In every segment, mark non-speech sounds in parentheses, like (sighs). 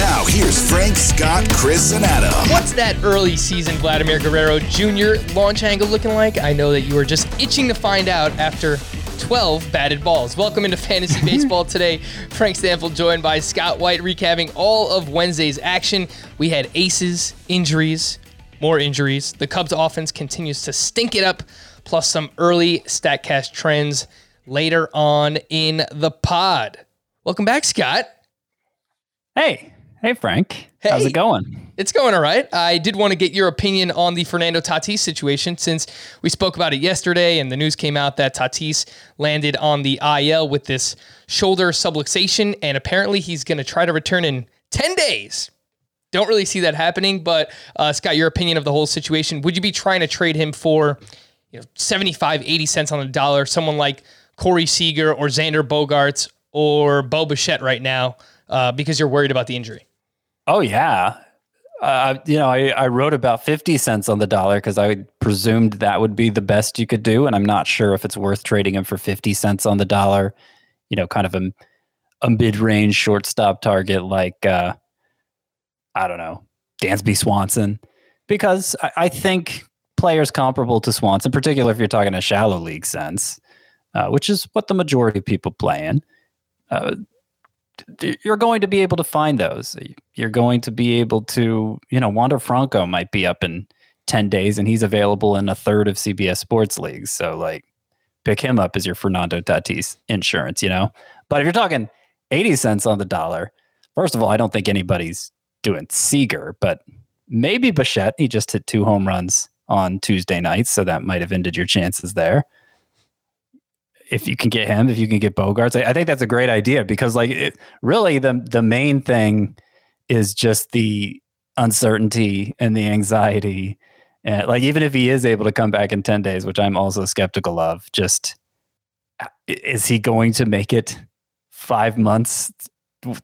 Now, here's Frank, Scott, Chris, and Adam. What's that early season Vladimir Guerrero Jr. launch angle looking like? I know that you are just itching to find out after 12 batted balls. Welcome into Fantasy (laughs) Baseball today. Frank Stampfl joined by Scott White, recapping all of Wednesday's action. We had aces, injuries, more injuries. The Cubs offense continues to stink it up, plus some early StatCast trends later on in the pod. Welcome back, Scott. Hey, hey, Frank. How's it going? It's going all right. I did want to get your opinion on the Fernando Tatis situation since we spoke about it yesterday and the news came out that Tatis landed on the IL with this shoulder subluxation and apparently he's going to try to return in 10 days. Don't really see that happening, but uh, Scott, your opinion of the whole situation. Would you be trying to trade him for you know 75, 80 cents on the dollar, someone like Corey Seager or Xander Bogaerts or Bo Bichette right now uh, because you're worried about the injury? Oh yeah. Uh, you know, I, I wrote about 50 cents on the dollar because I presumed that would be the best you could do. And I'm not sure if it's worth trading him for 50 cents on the dollar, you know, kind of a, a mid range shortstop target like, uh, I don't know, Dansby Swanson. Because I, I think players comparable to Swanson, particularly if you're talking a shallow league sense, uh, which is what the majority of people play in, uh, you're going to be able to find those. You're going to be able to, you know, Wander Franco might be up in 10 days and he's available in a third of CBS sports leagues. So like pick him up as your Fernando Tatis insurance, you know? But if you're talking 80 cents on the dollar, first of all, I don't think anybody's doing Seager, but maybe Bichette. He just hit two home runs on Tuesday night. So that might have ended your chances there if you can get him, if you can get Bogaerts, I, I think that's a great idea because like it, really the the main thing is just the uncertainty and the anxiety. And like even if he is able to come back in 10 days, which I'm also skeptical of, just uh, is he going to make it five months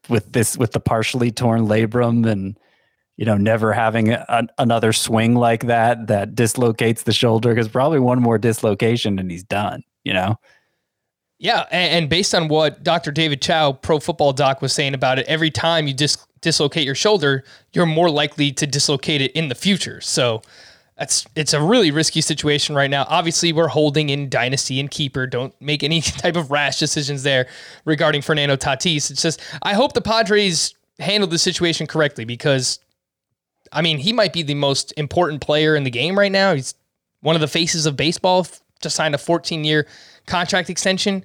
with this with the partially torn labrum and you know never having a, another swing like that that dislocates the shoulder because probably one more dislocation and he's done you know Yeah, and, based on what Dr. David Chao, Pro Football Doc, was saying about it, every time you dis- dislocate your shoulder, you're more likely to dislocate it in the future. So that's it's a really risky situation right now. Obviously, we're holding in dynasty and keeper. Don't make any (laughs) type of rash decisions there regarding Fernando Tatis. It's just I hope the Padres handled the situation correctly because I mean he might be the most important player in the game right now. He's one of the faces of baseball. Just signed a 14 year contract extension.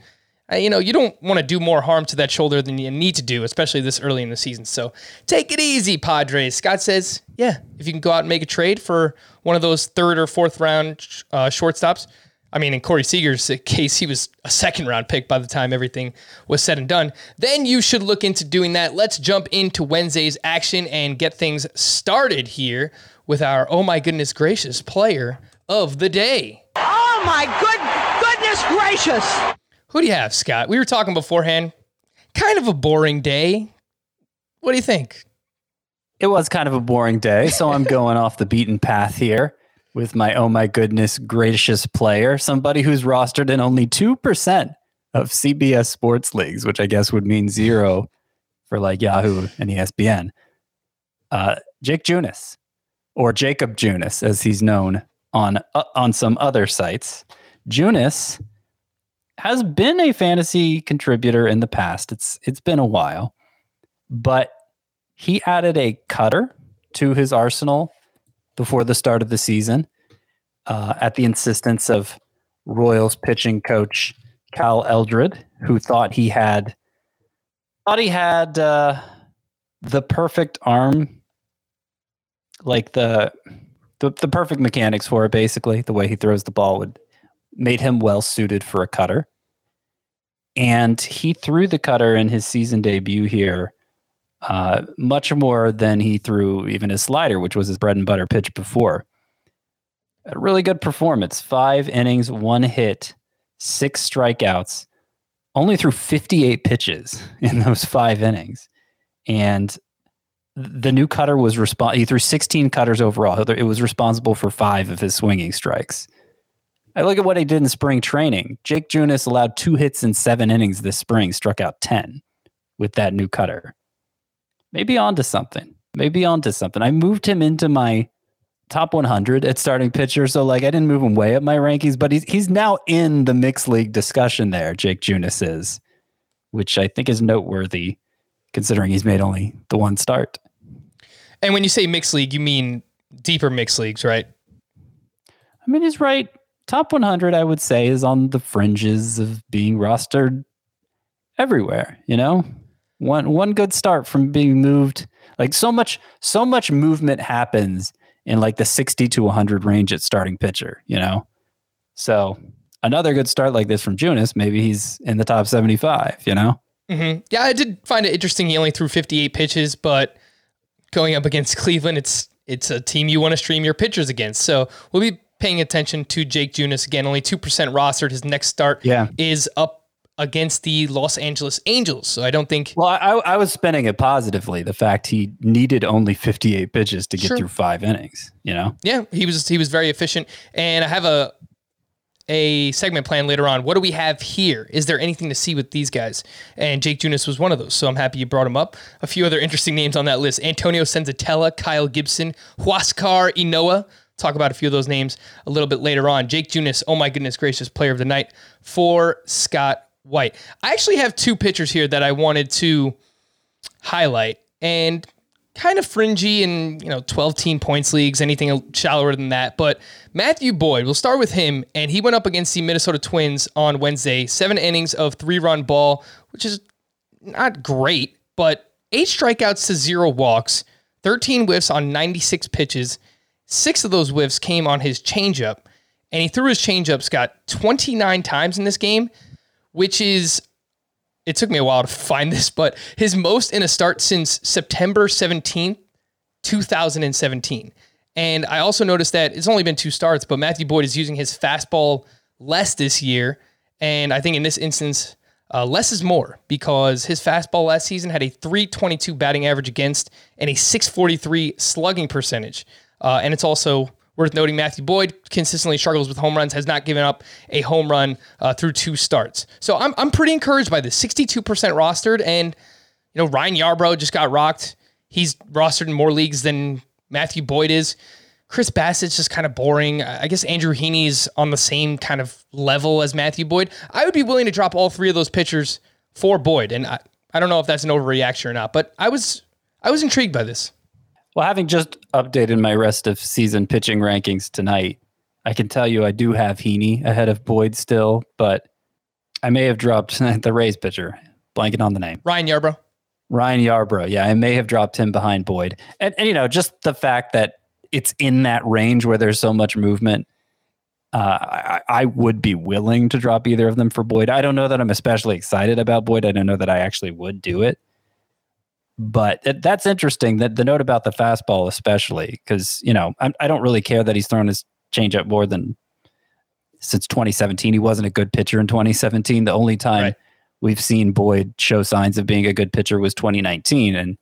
Uh, you know, you don't want to do more harm to that shoulder than you need to do, especially this early in the season. So take it easy, Padres. Scott says, yeah, if you can go out and make a trade for one of those third or fourth round uh, shortstops. I mean, in Corey Seager's case, he was a second round pick by the time everything was said and done. Then you should look into doing that. Let's jump into Wednesday's action and get things started here with our, oh my goodness gracious, player of the day. Oh my good goodness gracious! Who do you have, Scott? We were talking beforehand. Kind of a boring day. What do you think? it was kind of a boring day, so I'm going off the beaten path here with my oh my goodness gracious player, somebody who's rostered in only 2% of CBS sports leagues, which I guess would mean zero for like Yahoo and ESPN. Uh, Jake Junis, or Jacob Junis, as he's known on uh, on some other sites. Junis has been a fantasy contributor in the past. It's it's been a while, but he added a cutter to his arsenal before the start of the season uh, at the insistence of Royals pitching coach Cal Eldred, who thought he had thought he had uh, the perfect arm, like the, the the perfect mechanics for it. Basically, the way he throws the ball would made him well suited for a cutter. And he threw the cutter in his season debut here uh, much more than he threw even his slider, which was his bread and butter pitch before. A really good performance. Five innings, one hit, six strikeouts, only threw 58 pitches (laughs) in those five innings. And the new cutter was responsible. He threw 16 cutters overall. It was responsible for five of his swinging strikes. I look at what he did in spring training. Jake Junis allowed two hits in seven innings this spring, struck out 10 with that new cutter. Maybe onto something. Maybe onto something. I moved him into my top 100 at starting pitcher. So, like, I didn't move him way up my rankings, but he's, he's now in the mixed league discussion there, Jake Junis is, which I think is noteworthy considering he's made only the one start. And when you say mixed league, you mean deeper mixed leagues, right? I mean, he's right. Top 100 i would say is on the fringes of being rostered everywhere you know? One one good start from being moved. Like so much so much movement happens in like the 60 to 100 range at starting pitcher you know? So another good start like this from Junis, maybe he's in the top 75 you know mm-hmm. yeah i did find it interesting he only threw 58 pitches but going up against (laughs) cleveland it's it's a team you want to stream your pitchers against so we'll be paying attention to Jake Junis again. Only 2% rostered. His next start yeah. is up against the Los Angeles Angels. So I don't think. Well, I, I was spinning it positively. The fact he needed only 58 pitches to get sure. through five innings, you know? Yeah, he was he was very efficient. And I have a a segment plan later on. What do we have here? Is there anything to see with these guys? And Jake Junis was one of those. So I'm happy you brought him up. A few other interesting names on that list Antonio Senzatela, Kyle Gibson, Huascar Ynoa, talk about a few of those names a little bit later on. Jake Junis, oh my goodness gracious, player of the night for Scott White. I actually have two pitchers here that I wanted to highlight and kind of fringy in, you know, 12 team points leagues, anything shallower than that. But Matthew Boyd, we'll start with him. And he went up against the Minnesota Twins on Wednesday, seven innings of three run ball, which is not great, but eight strikeouts to zero walks, 13 whiffs on 96 pitches. Six of those whiffs came on his changeup, and he threw his changeup, Scott, 29 times in this game, which is, it took me a while to find this, but his most in a start since September 17th, 2017. And I also noticed that it's only been two starts, but Matthew Boyd is using his fastball less this year. And I think in this instance, uh, less is more because his fastball last season had a 322 batting average against and a 643 slugging percentage. Uh, and it's also worth noting Matthew Boyd consistently struggles with home runs, has not given up a home run uh, through two starts. So I'm, I'm pretty encouraged by this. 62% rostered. And, you know, Ryan Yarbrough just got rocked. He's rostered in more leagues than Matthew Boyd is. Chris Bassitt's just kind of boring. I guess Andrew Heaney's on the same kind of level as Matthew Boyd. I would be willing to drop all three of those pitchers for Boyd. And I, I don't know if that's an overreaction or not, but I was I was intrigued by this. Well, having just updated my rest of season pitching rankings tonight, I can tell you I do have Heaney ahead of Boyd still, but I may have dropped (laughs) the Rays pitcher, blanking on the name. Ryan Yarbrough. Ryan Yarbrough. Yeah, I may have dropped him behind Boyd. And, and you know, just the fact that it's in that range where there's so much movement, uh, I, I, would be willing to drop either of them for Boyd. I don't know that I'm especially excited about Boyd. I don't know that I actually would do it. But that's interesting that the note about the fastball, especially because you know I, I don't really care that he's thrown his changeup more than since 2017. He wasn't a good pitcher in 2017. The only time right. we've seen Boyd show signs of being a good pitcher was 2019, and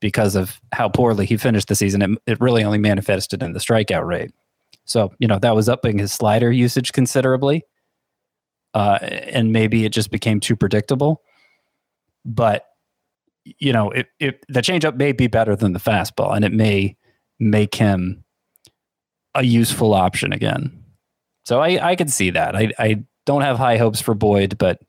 because of how poorly he finished the season, it, it really only manifested in the strikeout rate. So you know that was upping his slider usage considerably, uh, and maybe it just became too predictable. But you know, it, it, the changeup may be better than the fastball, and it may make him a useful option again. So I, I could see that. I, I don't have high hopes for Boyd, but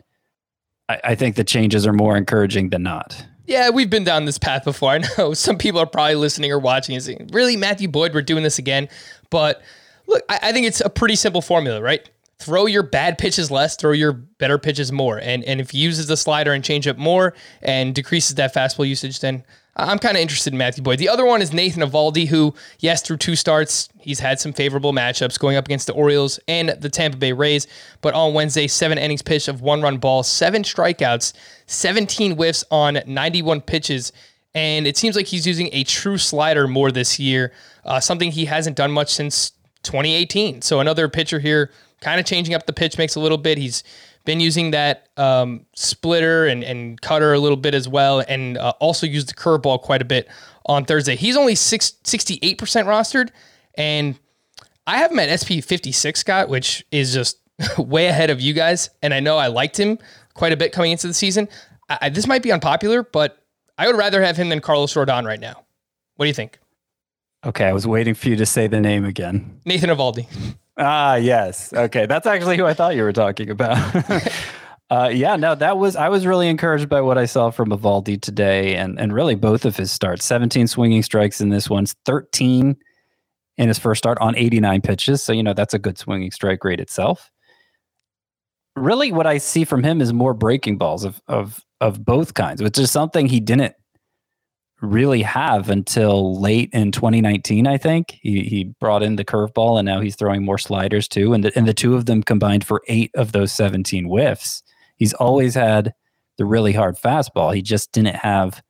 I, I think the changes are more encouraging than not. Yeah, we've been down this path before. (laughs) I know some people are probably listening or watching and saying, really, Matthew Boyd, we're doing this again. But look, I, I think it's a pretty simple formula, right? Throw your bad pitches less, throw your better pitches more. And and if he uses the slider and change up more and decreases that fastball usage, then I'm kind of interested in Matthew Boyd. The other one is Nathan Avaldi, who, yes, through two starts, he's had some favorable matchups going up against the Orioles and the Tampa Bay Rays. But on Wednesday, seven innings pitched of one run ball, seven strikeouts, 17 whiffs on 91 pitches. And it seems like he's using a true slider more this year, uh, something he hasn't done much since 2018. So another pitcher here, kind of changing up the pitch mix a little bit. He's been using that um, splitter and, and cutter a little bit as well, and uh, also used the curveball quite a bit on Thursday. He's only six, 68% rostered, and I have him at SP 56, Scott, which is just (laughs) way ahead of you guys. And I know I liked him quite a bit coming into the season. I, this might be unpopular, but I would rather have him than Carlos Rodon right now. What do you think? Okay, I was waiting for you to say the name again. Nathan Eovaldi. Ah, yes. Okay, that's actually who I thought you were talking about. (laughs) uh, yeah, no, that was I was really encouraged by what I saw from Eovaldi today, and and really both of his starts. Seventeen swinging strikes in this one's 13 in his first start on eighty nine pitches. So you know that's a good swinging strike rate itself. Really, what I see from him is more breaking balls of of of both kinds, which is something he didn't really have until late in 2019. I think he he brought in the curveball, and now he's throwing more sliders too. And the, and the two of them combined for eight of those 17 whiffs. He's mm-hmm. always had the really hard fastball. He just didn't have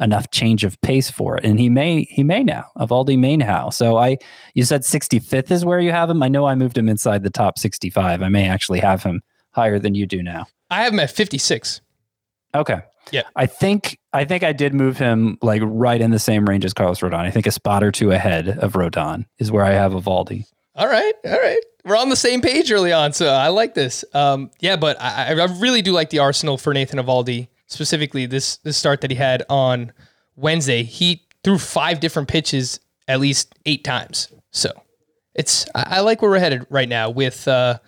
enough change of pace for it, and he may he may now. Eovaldi may now. So I you said 65th is where you have him. I know I moved him inside the top 65. I may actually have him higher than you do now. I have him at 56. Okay. Yeah. I think I think I did move him like right in the same range as Carlos Rodon. I think a spot or two ahead of Rodon is where I have Eovaldi. All right, all right. We're on the same page early on, so I like this. Um, yeah, but I, I really do like the arsenal for Nathan Eovaldi, specifically this this start that he had on Wednesday. He threw five different pitches at least eight times. So it's I, I like where we're headed right now with uh,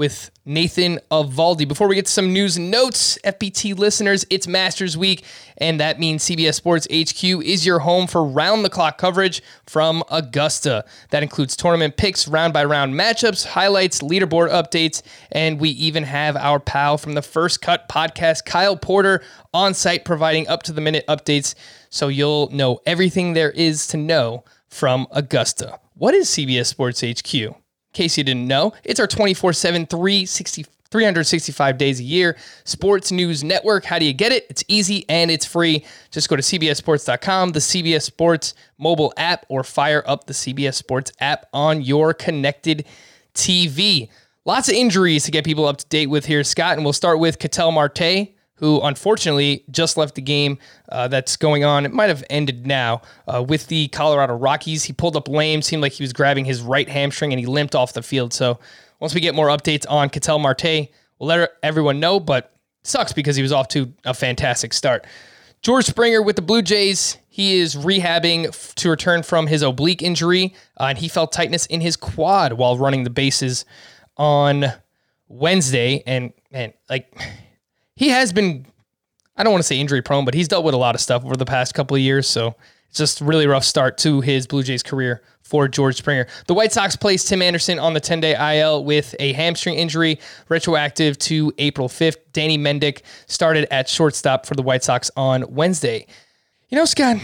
with Nathan Eovaldi. Before we get to some news and notes, FBT listeners, it's Masters Week, and that means CBS Sports HQ is your home for round the clock coverage from Augusta. That includes tournament picks, round by round matchups, highlights, leaderboard updates, and we even have our pal from the First Cut podcast, Kyle Porter, on site providing up to the minute updates so you'll know everything there is to know from Augusta. What is CBS Sports HQ? Case you didn't know, it's our 24 7, 365 days a year sports news network. How do you get it? It's easy and it's free. Just go to CBSSports.com, the CBS Sports mobile app, or fire up the CBS Sports app on your connected TV. Lots of injuries to get people up to date with here, Scott. And we'll start with Ketel Marte who unfortunately just left the game uh, that's going on. It might have ended now uh, with the Colorado Rockies. He pulled up lame, seemed like he was grabbing his right hamstring, and he limped off the field. So once we get more updates on Ketel Marte, we'll let everyone know. But sucks because he was off to a fantastic start. George Springer with the Blue Jays. He is rehabbing to return from his oblique injury, uh, and he felt tightness in his quad while running the bases on Wednesday. And man, like he has been, I don't want to say injury prone, but he's dealt with a lot of stuff over the past couple of years. So it's just really rough start to his Blue Jays career for George Springer. The White Sox placed Tim Anderson on the 10 day IL with a hamstring injury, retroactive to April 5th. Danny Mendick started at shortstop for the White Sox on Wednesday. You know, Scott,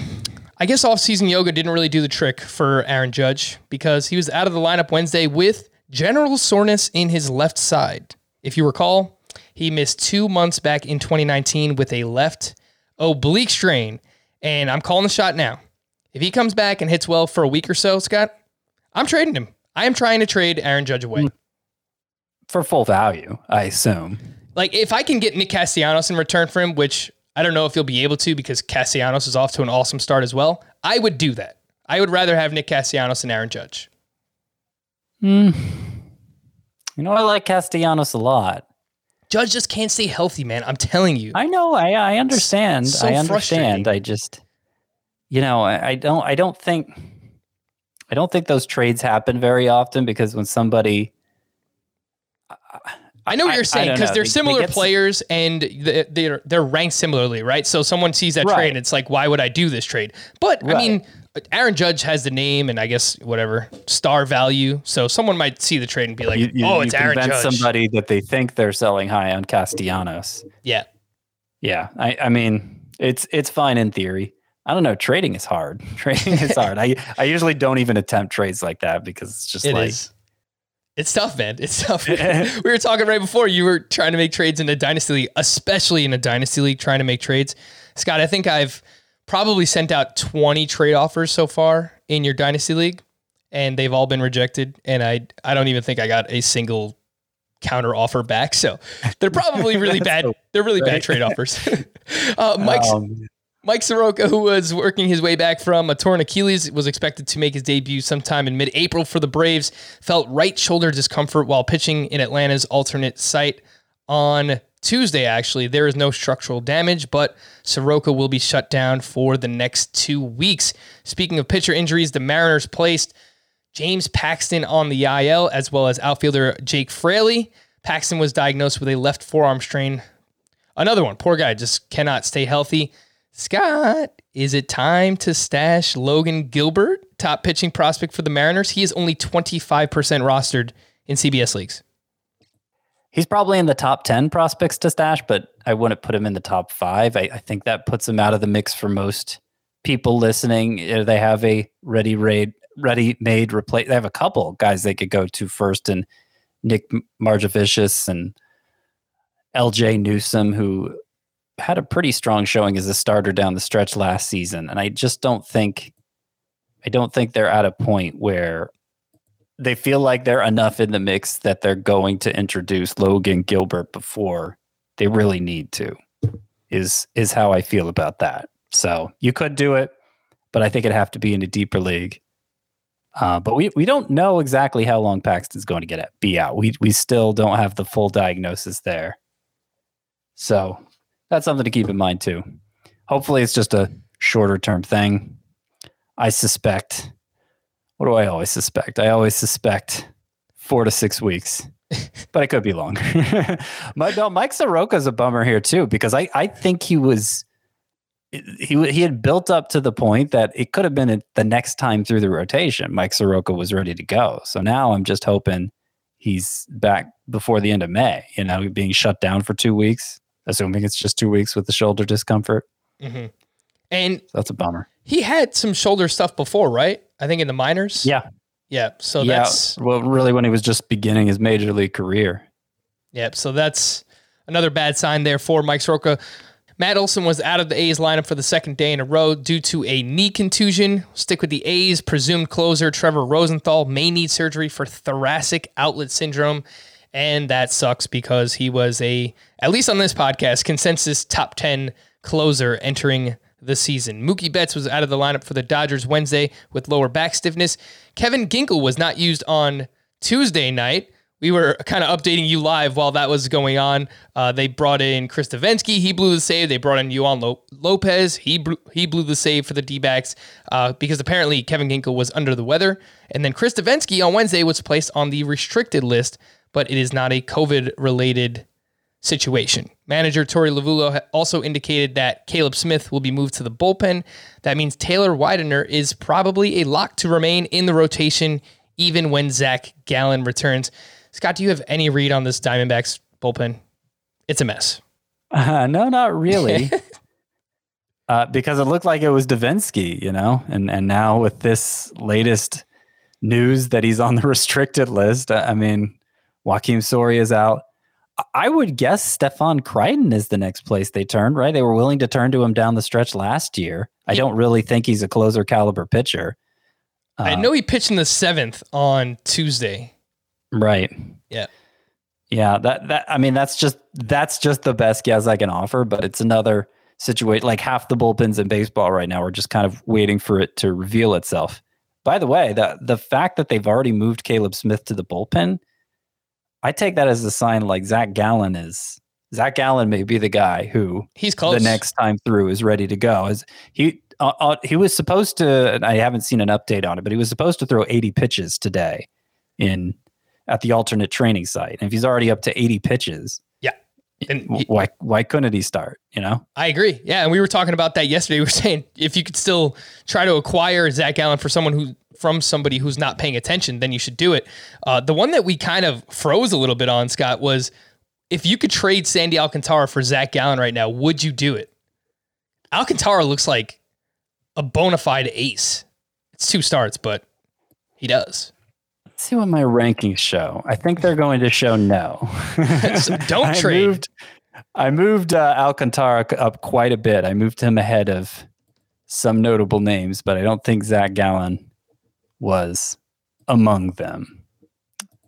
I guess offseason yoga didn't really do the trick for Aaron Judge because he was out of the lineup Wednesday with general soreness in his left side. If you recall, he missed two months back in 2019 with a left oblique strain. And I'm calling the shot now. If he comes back and hits well for a week or so, Scott, I'm trading him. I am trying to trade Aaron Judge away. For full value, I assume. Like, if I can get Nick Castellanos in return for him, which I don't know if he'll be able to because Castellanos is off to an awesome start as well, I would do that. I would rather have Nick Castellanos than Aaron Judge. Hmm. You know, I like Castellanos a lot. Judge just can't stay healthy, man. I'm telling you. I know. I I understand. So I understand. I just, you know, I, I don't. I don't think. I don't think those trades happen very often because when somebody I know what you're saying because they're They- they similar s- players and they're they're ranked similarly, right? So someone sees that Right. trade and it's like, why would I do this trade? But I mean, Aaron Judge has the name and I guess whatever star value. So someone might see the trade and be like, you, you, oh, it's Aaron Judge. somebody that they think they're selling high on Castellanos. Yeah. Yeah, I, I mean it's it's fine in theory. I don't know. Trading is hard. (laughs) Trading is hard. I I usually don't even attempt trades like that because it's just It like is. It's tough, man. It's tough. (laughs) we were talking right before you were trying to make trades in a dynasty league, especially in a dynasty league, trying to make trades. Scott, I think I've probably sent out 20 trade offers so far in your dynasty league, and they've all been rejected. And I, I don't even think I got a single counter offer back. So they're probably (laughs) really bad. so they're really bad trade offers. (laughs) (laughs) uh, Mike's, um, Mike Soroka, who was working his way back from a torn Achilles, was expected to make his debut sometime in mid April for the Braves. Felt right shoulder discomfort while pitching in Atlanta's alternate site on Tuesday, actually. There is no structural damage, but Soroka will be shut down for the next two weeks. Speaking of pitcher injuries, the Mariners placed James Paxton on the IL, as well as outfielder Jake Fraley. Paxton was diagnosed with a left forearm strain. Another one, poor guy, just cannot stay healthy. Scott, is it time to stash Logan Gilbert, top pitching prospect for the Mariners? He is only 25% rostered in CBS leagues. He's probably in the top ten prospects to stash, but I wouldn't put him in the top five. I, I think that puts him out of the mix for most people listening. They have a ready raid, ready made replace. They have a couple guys they could go to first, and Nick Margevicius and LJ Newsome, who had a pretty strong showing as a starter down the stretch last season. And I just don't think, I don't think they're at a point where they feel like they're enough in the mix that they're going to introduce Logan Gilbert before they really need to. Is is how I feel about that. So you could do it, but I think it'd have to be in a deeper league. Uh, but we, we don't know exactly how long Paxton's going to get at, be out. We we still don't have the full diagnosis there. So that's something to keep in mind too. Hopefully, it's just a shorter term thing. I suspect. What do I always suspect? I always suspect four to six weeks, (laughs) but it could be longer. (laughs) My, no, Mike Soroka's a bummer here too because I, I think he was he he had built up to the point that it could have been the next time through the rotation. Mike Soroka was ready to go. So now I'm just hoping he's back before the end of May. You know, being shut down for two weeks, assuming it's just two weeks with the shoulder discomfort. Mm-hmm. And So that's a bummer. he had some shoulder stuff before, right? I think in the minors. Yeah, Yeah. So yeah. that's Well, really, when he was just beginning his major league career. Yep. So that's another bad sign there for Mike Soroka. Matt Olson was out of the A's lineup for the second day in a row due to a knee contusion. Stick with the A's. Presumed closer Trevor Rosenthal may need surgery for thoracic outlet syndrome. And that sucks because he was a, at least on this podcast, consensus top 10 closer entering the season. Mookie Betts was out of the lineup for the Dodgers Wednesday with lower back stiffness. Kevin Ginkel was not used on Tuesday night. We were kind of updating you live while that was going on. Uh, they brought in Chris Devenski. He blew the save. They brought in Juan Lo- Lopez. He blew, he blew the save for the D backs uh, because apparently Kevin Ginkel was under the weather. And then Chris Devenski on Wednesday was placed on the restricted list, but it is not a COVID related situation. Manager Torey Lovullo also indicated that Caleb Smith will be moved to the bullpen. That means Taylor Widener is probably a lock to remain in the rotation even when Zach Gallen returns. Scott, do you have any read on this Diamondbacks bullpen? It's a mess. Uh, no, not really. (laughs) uh, because it looked like it was Devenski, you know, and and now with this latest news that he's on the (laughs) restricted list, I mean, Joakim Soria is out. I- I would guess Stefan Crichton is the next place they turn, right? They were willing to turn to him down the stretch last year. I don't really think he's a closer caliber pitcher. I Uh, know he pitched in the seventh on Tuesday. Right. Yeah. Yeah, that that I mean that's just that's just the best guess I can offer, but it's another situation like half the bullpens in baseball right now are just kind of waiting for it to reveal itself. By the way, the the fact that they've already moved Caleb Smith to the bullpen, I take that as a sign like Zach Gallen is Zach Gallen may be the guy who He's close. the next time through is ready to go. As he uh, uh, he was supposed to, and I haven't seen an update on it, but he was supposed to throw 80 pitches today in at the alternate training site. And if he's already up to 80 pitches, Yeah. And he- why why couldn't he start? You know, I agree. Yeah, and we were talking about that yesterday. We were (laughs) saying if you could still try to acquire Zach Gallen for someone who from somebody who's not paying attention, then you should do it. Uh, the one that we kind of froze a little bit on, Scott, was if you could trade Sandy Alcantara for Zach Gallen right now, would you do it? Alcantara looks like a bona fide ace. It's two starts, but he does. Let's see what my rankings show. I think they're going to show no. (laughs) So don't (laughs) I trade. Moved, I moved uh, Alcantara up quite a bit. I moved him ahead of some notable names, but I don't think Zach Gallen was among them.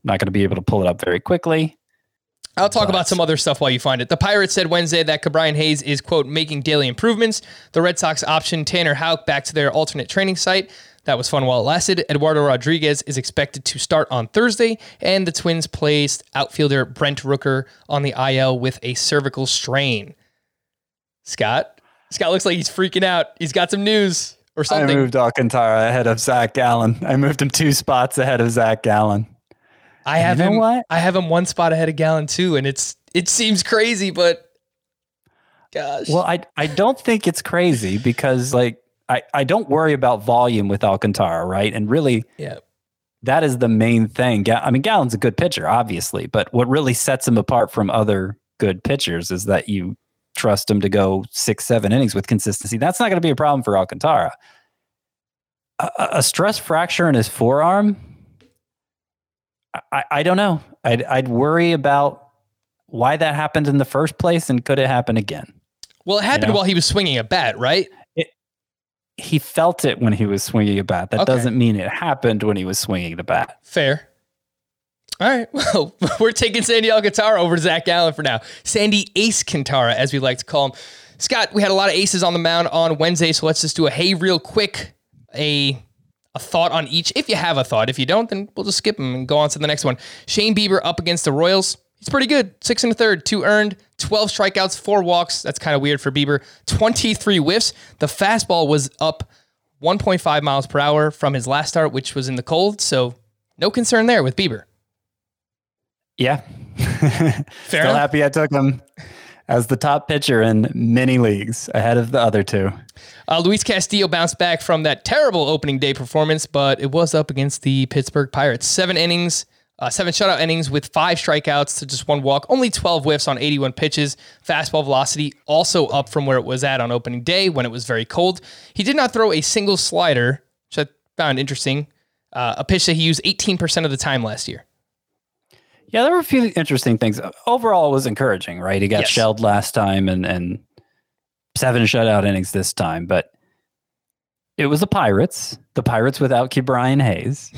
Not going to be able to pull it up very quickly. I'll talk But- about some other stuff while you find it. The Pirates said Wednesday that Ke'Bryan Hayes is, quote, making daily improvements. The Red Sox optioned Tanner Houck back to their alternate training site. That was fun while it lasted. Eduardo Rodriguez is expected to start on Thursday, and the Twins placed outfielder Brent Rooker on the IL with a cervical strain. Scott? Scott looks like he's freaking out. He's got some news or I moved Alcantara ahead of Zach Gallen. I moved him two spots ahead of Zach Gallen. I have You know him. what? I have him one spot ahead of Gallen too, and it's it seems crazy, but gosh. Well, I I don't think it's crazy because like I, I don't worry about volume with Alcantara, right? And really yeah. that is the main thing. I mean, Gallen's a good pitcher, obviously, but what really sets him apart from other good pitchers is that you trust him to go six, seven innings with consistency. That's not going to be a problem for Alcantara. A, a- stress fracture in his forearm, I, I don't know. I'd, I'd worry about why that happened in the first place and could it happen again? Well, it happened know? while he was swinging a bat, right? He felt it when he was swinging a bat. That Okay. doesn't mean it happened when he was swinging the bat. Fair. All right. (laughs) Well, we're taking Sandy Alcantara over Zach Gallen for now. Sandy Ace Cantara, as we like to call him. Scott, we had a lot of aces on the mound on Wednesday, so let's just do a hey real quick, a a thought on each. If you have a thought, if you don't, then we'll just skip them and go on to the next one. Shane Bieber up against the Royals. He's pretty good. Six and a third, two earned, 12 strikeouts, four walks. That's kind of weird for Bieber. 23 whiffs. The fastball was up 1.5 miles per hour from his last start, which was in the cold. So no concern there with Bieber. Yeah. (laughs) Still enough. happy I took him as the top pitcher in many leagues ahead of the other two. Uh, Luis Castillo bounced back from that terrible opening day performance, but it was up against the Pittsburgh Pirates. Seven innings, uh, seven shutout innings with five strikeouts to just one walk, only 12 whiffs on 81 pitches. Fastball velocity also up from where it was at on opening day when it was very cold. He did not throw a single slider, which I found interesting. Uh, a pitch that he used 18% of the time last year. Yeah, there were a few interesting things. Overall, it was encouraging, right? He got Yes. shelled last time and, and seven shutout innings this time, but it was the Pirates, the Pirates without Ke'Bryan Hayes.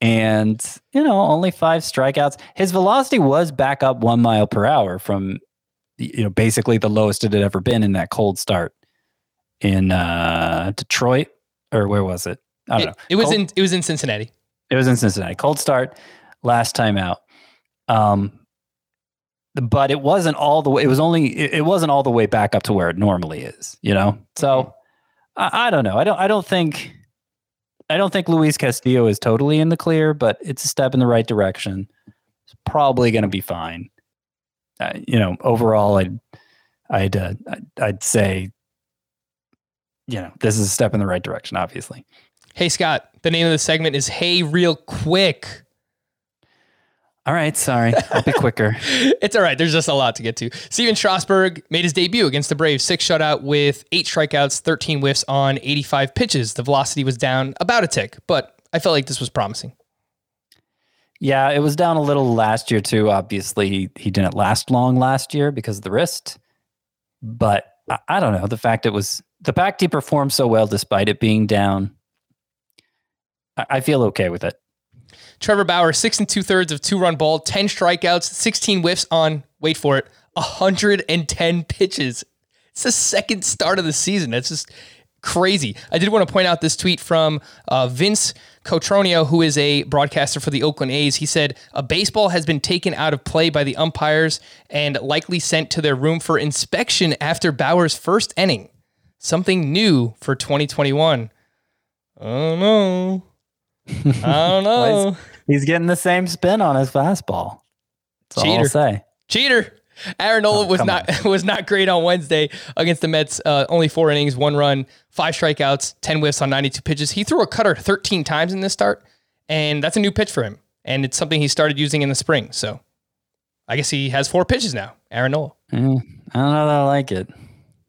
And, you know, only five strikeouts. His velocity was back up one mile per hour from, you know, basically the lowest it had ever been in that cold start in uh, Detroit, or where was it? I don't It, know. it was Cold- in it was in Cincinnati. it was in Cincinnati. Cold start last time out. Um, but it wasn't all the way. It was only. It, it wasn't all the way back up to where it normally is. You know. So I, I don't know. I don't. I don't think. I don't think Luis Castillo is totally in the clear, but it's a step in the right direction. It's probably going to be fine. Uh, you know, overall, I'd, I'd, uh, I'd, I'd say, you know, this is a step in the right direction. Obviously. Hey Scott, the name of the segment is Hey Real Quick. All right. Sorry. I'll be quicker. (laughs) it's all right. There's just a lot to get to. Stephen Strasburg made his debut against the Braves, six shutout with eight strikeouts, 13 whiffs on 85 pitches. The velocity was down about a tick, but I felt like this was promising. Yeah, it was down a little last year too. Obviously, he, he didn't last long last year because of the wrist. But I, I don't know. The fact it was the fact he performed so well despite it being down, I, I feel okay with it. Trevor Bauer, six and two thirds of two run ball, 10 strikeouts, 16 whiffs on, wait for it, 110 pitches. It's the second start of the season. That's just crazy. I did want to point out this tweet from uh, Vince Cotroneo, who is a broadcaster for the Oakland A's, he said a baseball has been taken out of play by the umpires and likely sent to their room for inspection after Bauer's first inning. Something new for 2021. I don't know. I don't (laughs) know. He's getting the same spin on his fastball. That's all I'll Cheater. say. Cheater. Aaron Nola was come not (laughs) was not great on Wednesday against the Mets. Uh, only four innings, one run, five strikeouts, ten whiffs on ninety two pitches. He threw a cutter thirteen times in this start, and that's a new pitch for him. And it's something he started using in the spring. So I guess he has four pitches now. Aaron Nola. Mm, I don't know that I like it.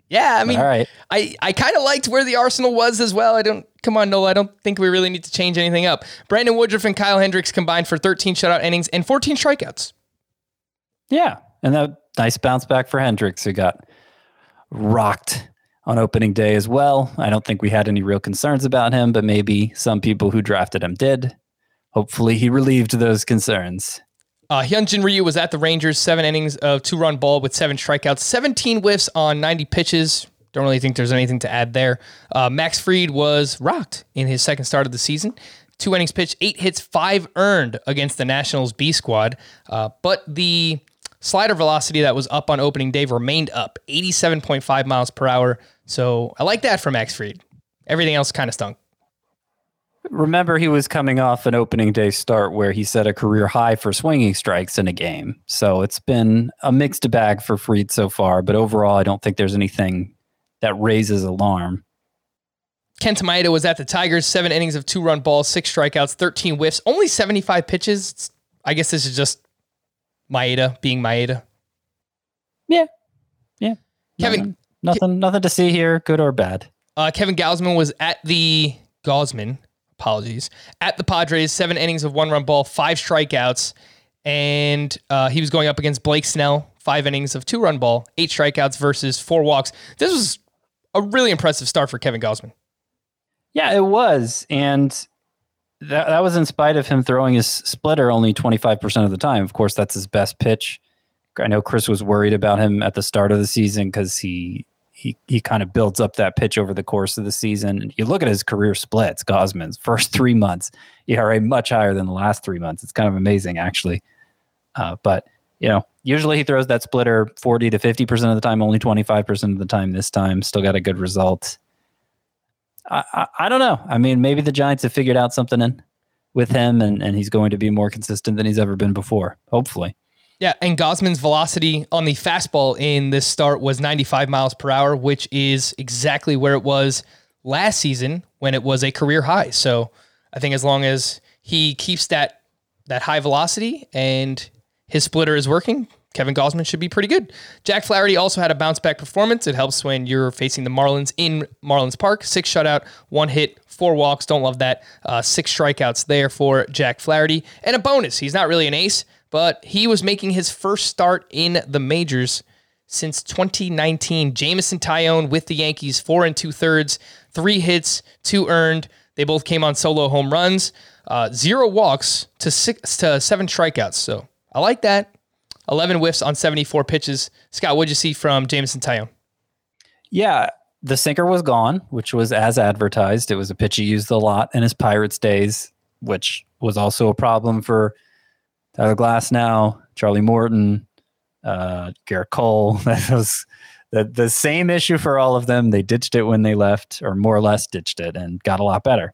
Yeah, I mean, All right. I, I kind of liked where the Arsenal was as well. I don't come on, Nola. I don't think we really need to change anything up. Brandon Woodruff and Kyle Hendricks combined for 13 shutout innings and 14 strikeouts. Yeah. And that nice bounce back for Hendricks, who got rocked on opening day as well. I don't think we had any real concerns about him, but maybe some people who drafted him did. Hopefully he relieved those concerns. Uh, Hyunjin Ryu was at the Rangers, seven innings of two run ball with seven strikeouts, 17 whiffs on 90 pitches. Don't really think there's anything to add there. Uh, Max Fried was rocked in his second start of the season. Two innings pitched, eight hits, five earned against the Nationals B squad. Uh, but the slider velocity that was up on opening day remained up, 87.5 miles per hour. So I like that for Max Fried. Everything else kind of stunk. Remember, he was coming off an opening day start where he set a career high for swinging strikes in a game. So it's been a mixed bag for Fried so far, but overall, I don't think there's anything that raises alarm. Kenta Maeda was at the Tigers, seven innings of two run balls, six strikeouts, 13 whiffs, only 75 pitches. It's- I guess this is just Maeda being Maeda. Yeah. Yeah. Kevin- Nothing, nothing, nothing to see here, good or bad. Uh, Kevin Gausman was at the Gausman, apologies, at the Padres, seven innings of one run ball, five strikeouts, and uh, he was going up against Blake Snell, five innings of two run ball, eight strikeouts versus four walks. This was a really impressive start for Kevin Gausman. Yeah, it was. And that, that was in spite of him throwing his splitter only 25% of the time. Of course, that's his best pitch. I know Chris was worried about him at the start of the season because he he he kind of builds up that pitch over the course of the season. And you look at his career splits, Gausman's first three months, ERA much higher than the last three months. It's kind of amazing, actually. Uh, but you know, usually he throws that splitter 40 to 50 percent of the time, only 25 percent of the time. This time, still got a good result. I, I, I don't know. I mean, maybe the Giants have figured out something in with him, and and he's going to be more consistent than he's ever been before. Hopefully. Yeah, and Gausman's velocity on the fastball in this start was 95 miles per hour, which is exactly where it was last season when it was a career high. So I think as long as he keeps that that high velocity and his splitter is working, Kevin Gosman should be pretty good. Jack Flaherty also had a bounce back performance. It helps when you're facing the Marlins in Marlins Park. Six shutout, one hit, four walks. Don't love that. Uh, six strikeouts there for Jack Flaherty. And a bonus. He's not really an ace, but he was making his first start in the majors since 2019. Jameson Taillon with the Yankees, four and two thirds, three hits, two earned. They both came on solo home runs, uh, zero walks to six to seven strikeouts. So I like that. 11 whiffs on 74 pitches. Scott, what'd you see from Jameson Taillon? Yeah, the sinker was gone, which was as advertised. It was a pitch he used a lot in his Pirates days, which was also a problem for Tyler Glasnow, Charlie Morton, uh, Gerrit Cole. (laughs) That was the, the same issue for all of them. They ditched it when they left, or more or less ditched it, and got a lot better.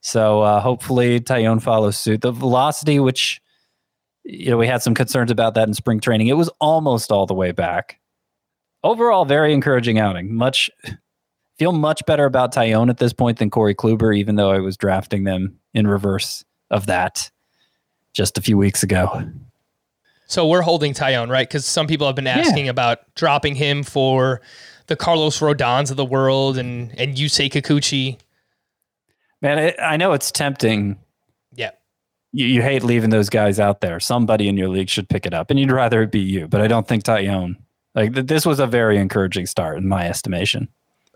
So uh, hopefully Taillon follows suit. The velocity, which you know, we had some concerns about that in spring training. It was almost all the way back. Overall, very encouraging outing. Much feel much better about Taillon at this point than Corey Kluber, even though I was drafting them in reverse of that just a few weeks ago. So we're holding Taillon, right? Because some people have been asking about dropping him for the Carlos Rodons of the world and and Yusei Kikuchi. Man, it, I know it's tempting. Yeah. You, you hate leaving those guys out there. Somebody in your league should pick it up, and you'd rather it be you. But I don't think Taillon. Like th- this was a very encouraging start in my estimation.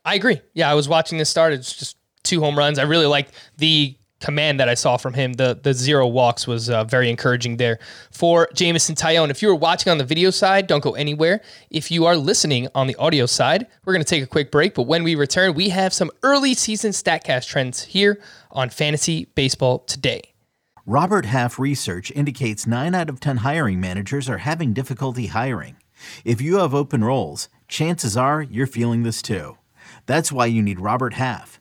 I agree. Yeah, I was watching this start. It's just two home runs. I really like the command that I saw from him, the the zero walks was uh, very encouraging there for Jameson Taillon. If you were watching on the video side, don't go anywhere. If you are listening on the audio side, we're going to take a quick break. But when we return, we have some early season Statcast trends here on Fantasy Baseball Today. Robert Half research indicates 9 out of 10 hiring managers are having difficulty hiring. If you have open roles, chances are you're feeling this too. That's why you need Robert Half.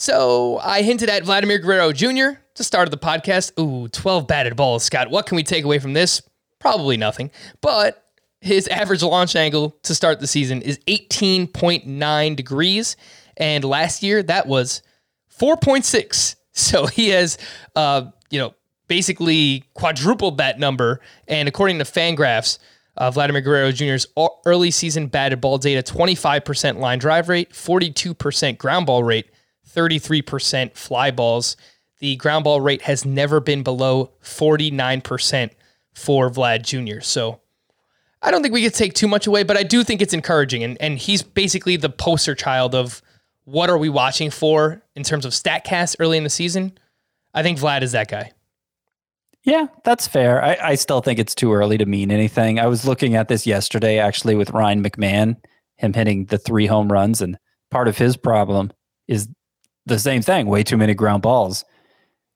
So I hinted at Vladimir Guerrero Jr. to start of the podcast. Ooh, 12 batted balls, Scott. What can we take away from this? Probably nothing. But his average launch angle to start the season is 18.9 degrees. And last year that was 4.6. So he has, uh, you know, basically quadrupled that number. And according to Fangraphs, uh, Vladimir Guerrero Jr.'s early season batted ball data 25% line drive rate, 42% ground ball rate, 33% fly balls. The ground ball rate has never been below 49% for Vlad Jr. So I don't think we could take too much away, but I do think it's encouraging. And, and he's basically the poster child of what are we watching for in terms of StatCast early in the season. I think Vlad is that guy. Yeah, that's fair. I, I still think it's too early to mean anything. I was looking at this yesterday actually with Ryan McMahon, him hitting the three home runs, and part of his problem is the same thing, way too many ground balls.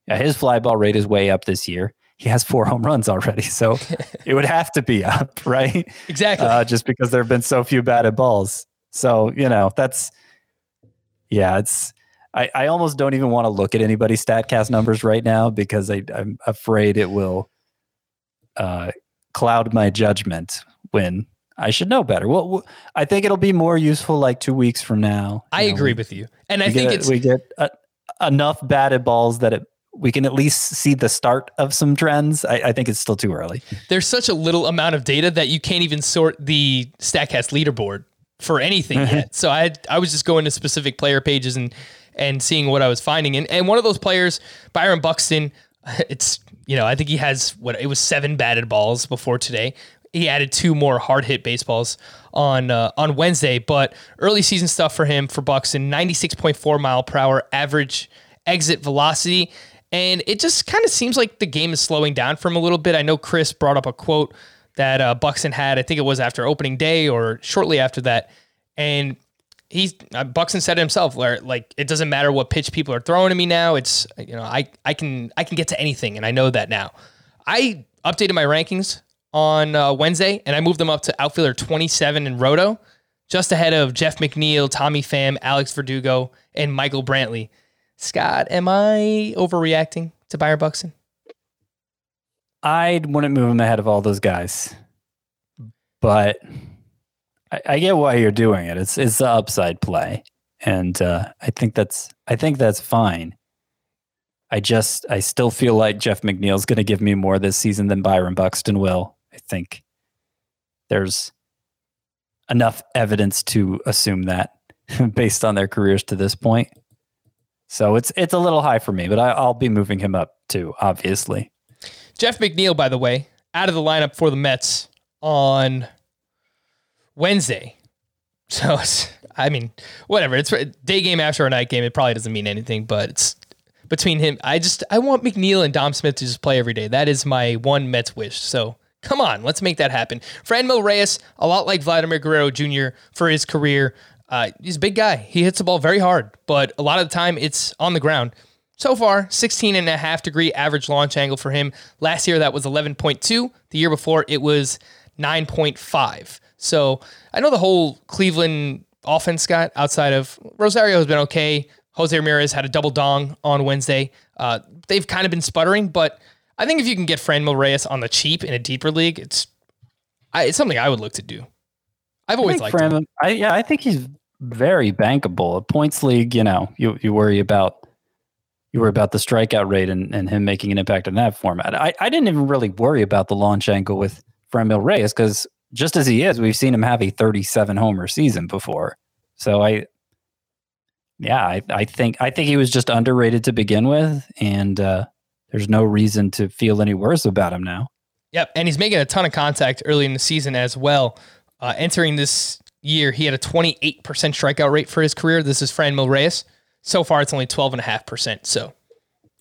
Yeah, his fly ball rate is way up this year. He has four (laughs) home runs already, so (laughs) it would have to be up, (laughs) right? Exactly. Uh, just because there have been so few batted balls. So, you know, that's, yeah, it's, I, I almost don't even want to look at anybody's StatCast numbers right now because I, I'm afraid it will uh, cloud my judgment when I should know better. Well, I think it'll be more useful like two weeks from now. I know, agree we, with you, and I think get, it's we get enough batted balls that it we can at least see the start of some trends. I, I, think it's still too early. There's such a little amount of data that you can't even sort the Statcast leaderboard for anything mm-hmm. yet. So I I was just going to specific player pages and and seeing what I was finding, and and one of those players, Byron Buxton, (laughs) it's you know I think he has what it was seven batted balls before today he added two more hard hit baseballs on uh, on Wednesday. But early season stuff for him for Buxton: 96.4 mile per hour average exit velocity, and it just kind of seems like the game is slowing down for him a little bit. I know Chris brought up a quote that uh, Buxton had. I think it was after opening day or shortly after that, and he's uh, Buxton said himself like it doesn't matter what pitch people are throwing at me now. It's you know I I can I can get to anything, and I know that now. I updated my rankings on uh, Wednesday, and I moved them up to outfielder 27 in Roto, just ahead of Jeff McNeil, Tommy Pham, Alex Verdugo, and Michael Brantley. Scott, am I overreacting to Byron Buxton? I wouldn't move him ahead of all those guys, but I, I get why you're doing it. It's it's the upside play, and uh, I think that's I think that's fine. I just I still feel like Jeff McNeil's going to give me more this season than Byron Buxton will. I think there's enough evidence to assume that (laughs) based on their careers to this point. So it's it's a little high for me, but I, I'll be moving him up too, obviously. Jeff McNeil, by the way, out of the lineup for the Mets on Wednesday. (laughs) So I mean, whatever. It's day game after a night game. It probably doesn't mean anything, but it's between him. I just I want McNeil and Dom Smith to just play every day. That is my one Mets wish. So Come on, let's make that happen. Franmil Reyes, a lot like Vladimir Guerrero Jr. for his career. Uh, he's a big guy. He hits the ball very hard, but a lot of the time it's on the ground. So far, 16 and a half degree average launch angle for him. Last year that was 11.2. The year before it was 9.5. So I know the whole Cleveland offense, Scott, outside of Rosario has been okay. Jose Ramirez had a double dong on Wednesday. Uh, they've kind of been sputtering, but I think if you can get Franmil Reyes on the cheap in a deeper league, it's I, it's something I would look to do. I've always liked him. Fran, I, yeah, I think he's very bankable. A points league, you know, you, you worry about you worry about the strikeout rate and, and him making an impact in that format. I, I didn't even really worry about the launch angle with Franmil Reyes because just as he is, we've seen him have a 37 homer season before. So I, yeah, I, I think I think he was just underrated to begin with, and uh, there's no reason to feel any worse about him now. Yep, and he's making a ton of contact early in the season as well. Uh, entering this year, he had a 28% strikeout rate for his career. This is Franmil Reyes. So far, it's only 12.5%. So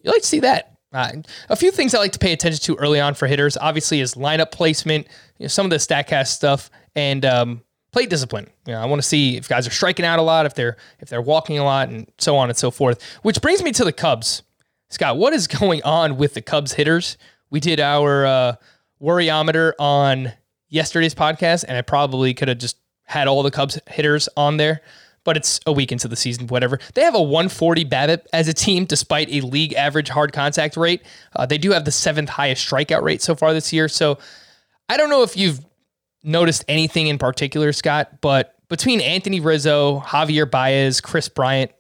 you like to see that. Uh, a few things I like to pay attention to early on for hitters, obviously, is lineup placement, you know, some of the Statcast stuff, and um, plate discipline. You know, I want to see if guys are striking out a lot, if they're if they're walking a lot, and so on and so forth. Which brings me to the Cubs, Scott. What is going on with the Cubs hitters? We did our uh, worryometer on yesterday's podcast, and I probably could have just had all the Cubs hitters on there. But it's a week into the season, whatever. They have a 140 BABIP as a team, despite a league average hard contact rate. Uh, they do have the seventh highest strikeout rate so far this year. So I don't know if you've noticed anything in particular, Scott, but between Anthony Rizzo, Javier Baez, Kris Bryant,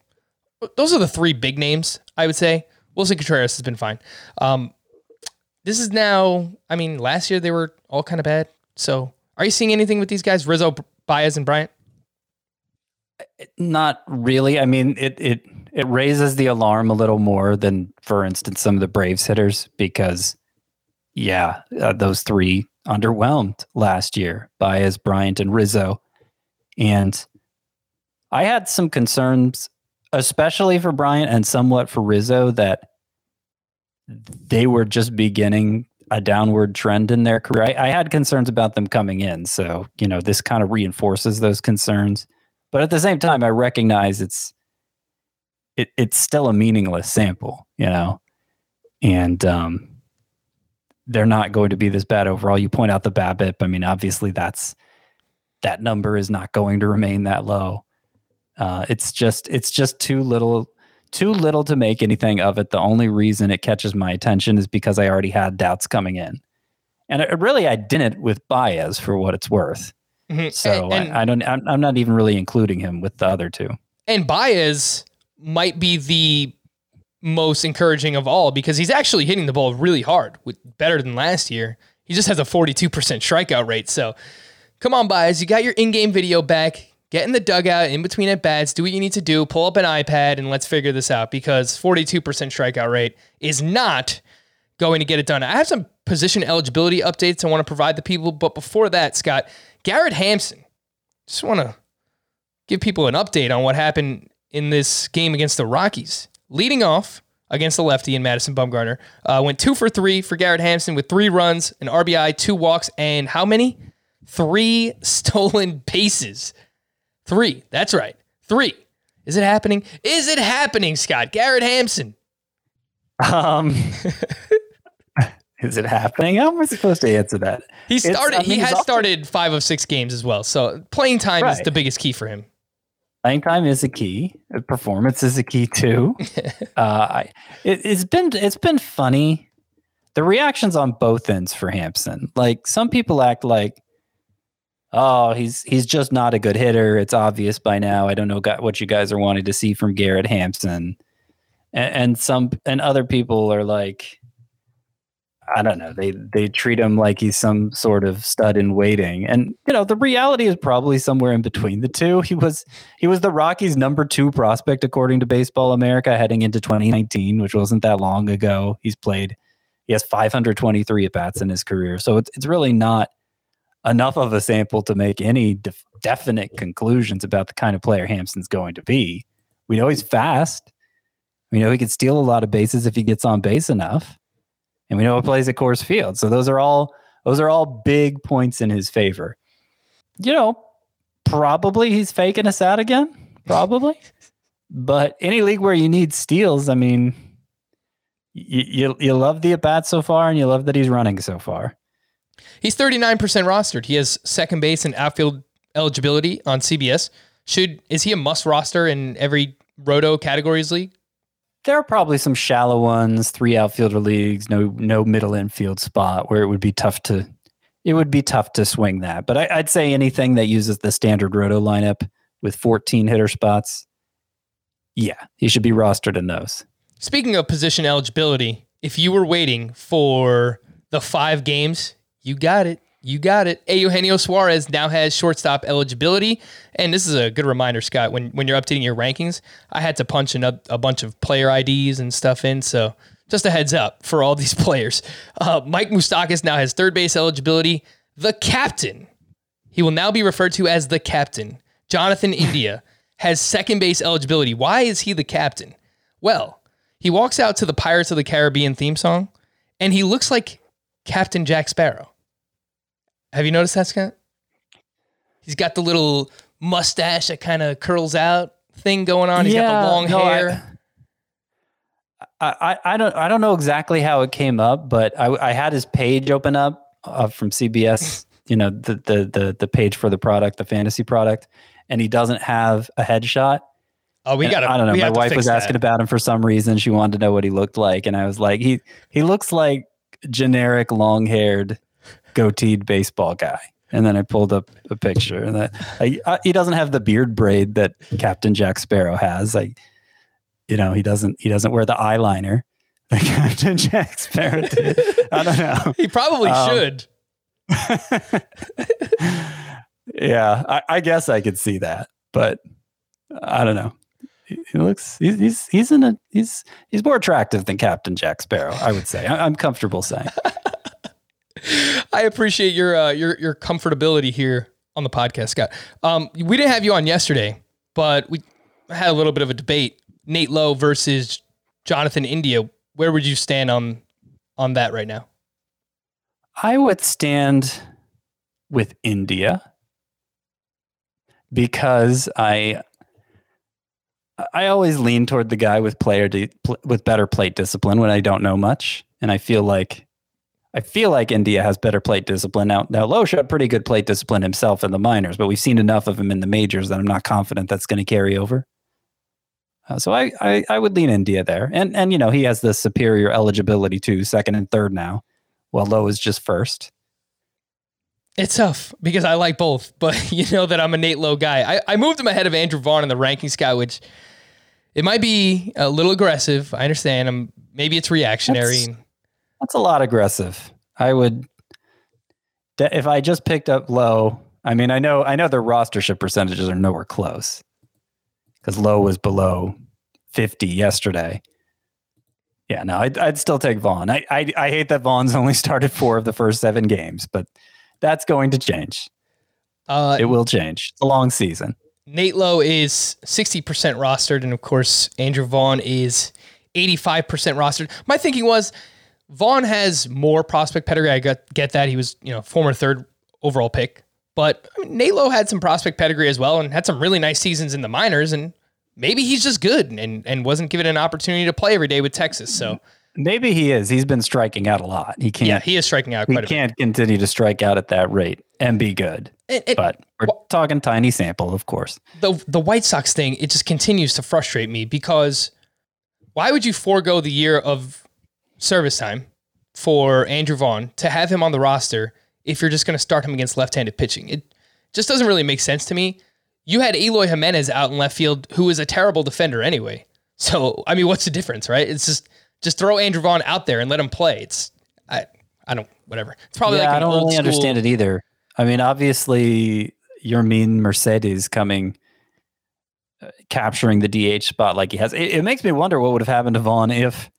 those are the three big names, I would say. Willson Contreras has been fine. Um, this is now, I mean, last year they were all kind of bad. So are you seeing anything with these guys, Rizzo, Baez, and Bryant? Not really. I mean, it it it raises the alarm a little more than, for instance, some of the Braves hitters because, yeah, uh, those three underwhelmed last year: Baez, Bryant, and Rizzo. And I had some concerns, especially for Bryant and somewhat for Rizzo, that they were just beginning a downward trend in their career. I, I, had concerns about them coming in. So, you know, this kind of reinforces those concerns. But at the same time, I recognize it's it, it's still a meaningless sample, you know, and um, they're not going to be this bad overall. You point out the BABIP. I mean, obviously, that's that number is not going to remain that low. Uh, it's just it's just too little too little to make anything of it. The only reason it catches my attention is because I already had doubts coming in. And it, really, I didn't with Baez for what it's worth. Mm-hmm. So and, and I, I, don't, I'm, I'm not even really including him with the other two. And Baez might be the most encouraging of all because he's actually hitting the ball really hard, with better than last year. He just has a 42% strikeout rate. So come on, Baez, you got your in-game video back get in the dugout in between at bats, do what you need to do, pull up an iPad, and let's figure this out because 42% strikeout rate is not going to get it done. I have some position eligibility updates I want to provide the people, but before that, Scott, Garrett Hampson, just want to give people an update on what happened in this game against the Rockies. Leading off against the lefty in Madison Bumgarner, uh, went two for three for Garrett Hampson with three runs, an RBI, two walks, and how many? Three stolen bases. Three. That's right. Three. Is it happening? Is it happening, Scott? Garrett Hampson. Um, (laughs) is it happening? How am I supposed to answer that? He started. I mean, he has started five of six games as well. So playing time right. is the biggest key for him. Playing time is a key. Performance is a key too. (laughs) uh, it, it's been it's been funny. The reactions on both ends for Hampson. Like some people act like oh, he's he's just not a good hitter. It's obvious by now. I don't know what you guys are wanting to see from Garrett Hampson, and, and some and other people are like, I don't know. They they treat him like he's some sort of stud in waiting, and you know the reality is probably somewhere in between the two. He was he was the Rockies' number two prospect according to Baseball America heading into 2019, which wasn't that long ago. He's played. He has 523 at bats in his career, so it's it's really not enough of a sample to make any def- definite conclusions about the kind of player Hampson's going to be. We know he's fast. We know he can steal a lot of bases if he gets on base enough. And we know he plays at Coors Field. So those are all those are all big points in his favor. You know, probably he's faking us out again. Probably. but any league where you need steals, I mean, you, you, you love the at bat so far and you love that he's running so far. He's 39% rostered. He has second base and outfield eligibility on CBS. should is he a must roster in every roto categories league? There are probably some shallow ones, three outfielder leagues, no no middle infield spot where it would be tough to it would be tough to swing that. But I, would say anything that uses the standard roto lineup with 14 hitter spots, yeah, he should be rostered in those. Speaking of position eligibility, if you were waiting for the five games, you got it. You got it. Eugenio Suarez now has shortstop eligibility. And this is a good reminder, Scott, when, when you're updating your rankings, I had to punch in a, a bunch of player IDs and stuff in. So just a heads up for all (laughs) these players. Uh, Mike Moustakas now has third base eligibility. The captain, he will now be referred to as the captain. Jonathan (laughs) India has second base eligibility. Why is he the captain? Well, he walks out to the Pirates of the Caribbean theme song and he looks like Captain Jack Sparrow. Have you noticed that, Scott? He's got the little mustache that kind of curls out thing going on. He's yeah, got the long no, hair. I, I, I, don't I don't know exactly how it came up, but I, I had his page open up uh, from CBS. (laughs) you know the, the the the page for the product, the fantasy product, and he doesn't have a headshot. Oh, we got. I don't know. My wife was asking about him for some reason. She wanted to know what he looked like, and I was like, he he looks like generic long haired goateed baseball guy. And then I pulled up a picture, and that I, I, he doesn't have the beard braid that Captain Jack Sparrow has. Like, you know, he doesn't he doesn't wear the eyeliner that (laughs) Captain Jack Sparrow did. I don't know. (laughs) He probably um, should. (laughs) yeah, I, I, guess I could see that, but I don't know. He, looks he's, he's he's in a he's he's more attractive than Captain Jack Sparrow. I would say. I, I'm comfortable saying. I appreciate your uh, your your comfortability here on the podcast, Scott. Um, we didn't have you on yesterday, but we had a little bit of a debate: Nate Lowe versus Jonathan India. Where would you stand on on that right now? I would stand with India because I I always lean toward the guy with player de- with better plate discipline when I don't know much, and I feel like I feel like India has better plate discipline. Now, now Lowe showed pretty good plate discipline himself in the minors, but we've seen enough of him in the majors that I'm not confident that's going to carry over. Uh, so I, I, I would lean India there, and and you know he has the superior eligibility to second and third now, while Lowe is just first. It's tough because I like both, but (laughs) you know that I'm a Nate Lowe guy. I, I moved him ahead of Andrew Vaughn in the rankings guy, which it might be a little aggressive. I understand. I'm maybe it's reactionary. That's, that's a lot aggressive. I would if I just picked up Lowe. I mean, I know I know their rostership percentages are nowhere close because Lowe was below 50 yesterday. Yeah, no, I'd, I'd still take Vaughn. I, I I hate that Vaughn's (laughs) only started four of the first seven games, but that's going to change. Uh, it will change. It's a long season. Nate Lowe is 60% rostered, and of course, Andrew Vaughn is 85% rostered. My thinking was Vaughn has more prospect pedigree. I get, get that. He was, you know, former third overall pick. But I mean, Nate Lowe had some prospect pedigree as well and had some really nice seasons in the minors. And maybe he's just good and, and wasn't given an opportunity to play every day with Texas. So maybe he is. He's been striking out a lot. He can't. Yeah, he is striking out. He can't continue to strike out at that rate and be good. It, it, but we're well, talking tiny sample, of course. The the White Sox thing, it just continues to frustrate me because why would you forego the year of service time for Andrew Vaughn to have him on the roster if you're just going to start him against left-handed pitching. It just doesn't really make sense to me. You had Eloy Jimenez out in left field, who is a terrible defender anyway. So I mean, what's the difference, right? It's just just throw Andrew Vaughn out there and let him play. It's I I don't whatever. It's probably yeah, like I don't really school, understand it either. I mean, obviously, Yermin Mercedes coming uh, capturing the DH spot like he has. It, it, makes me wonder what would have happened to Vaughn if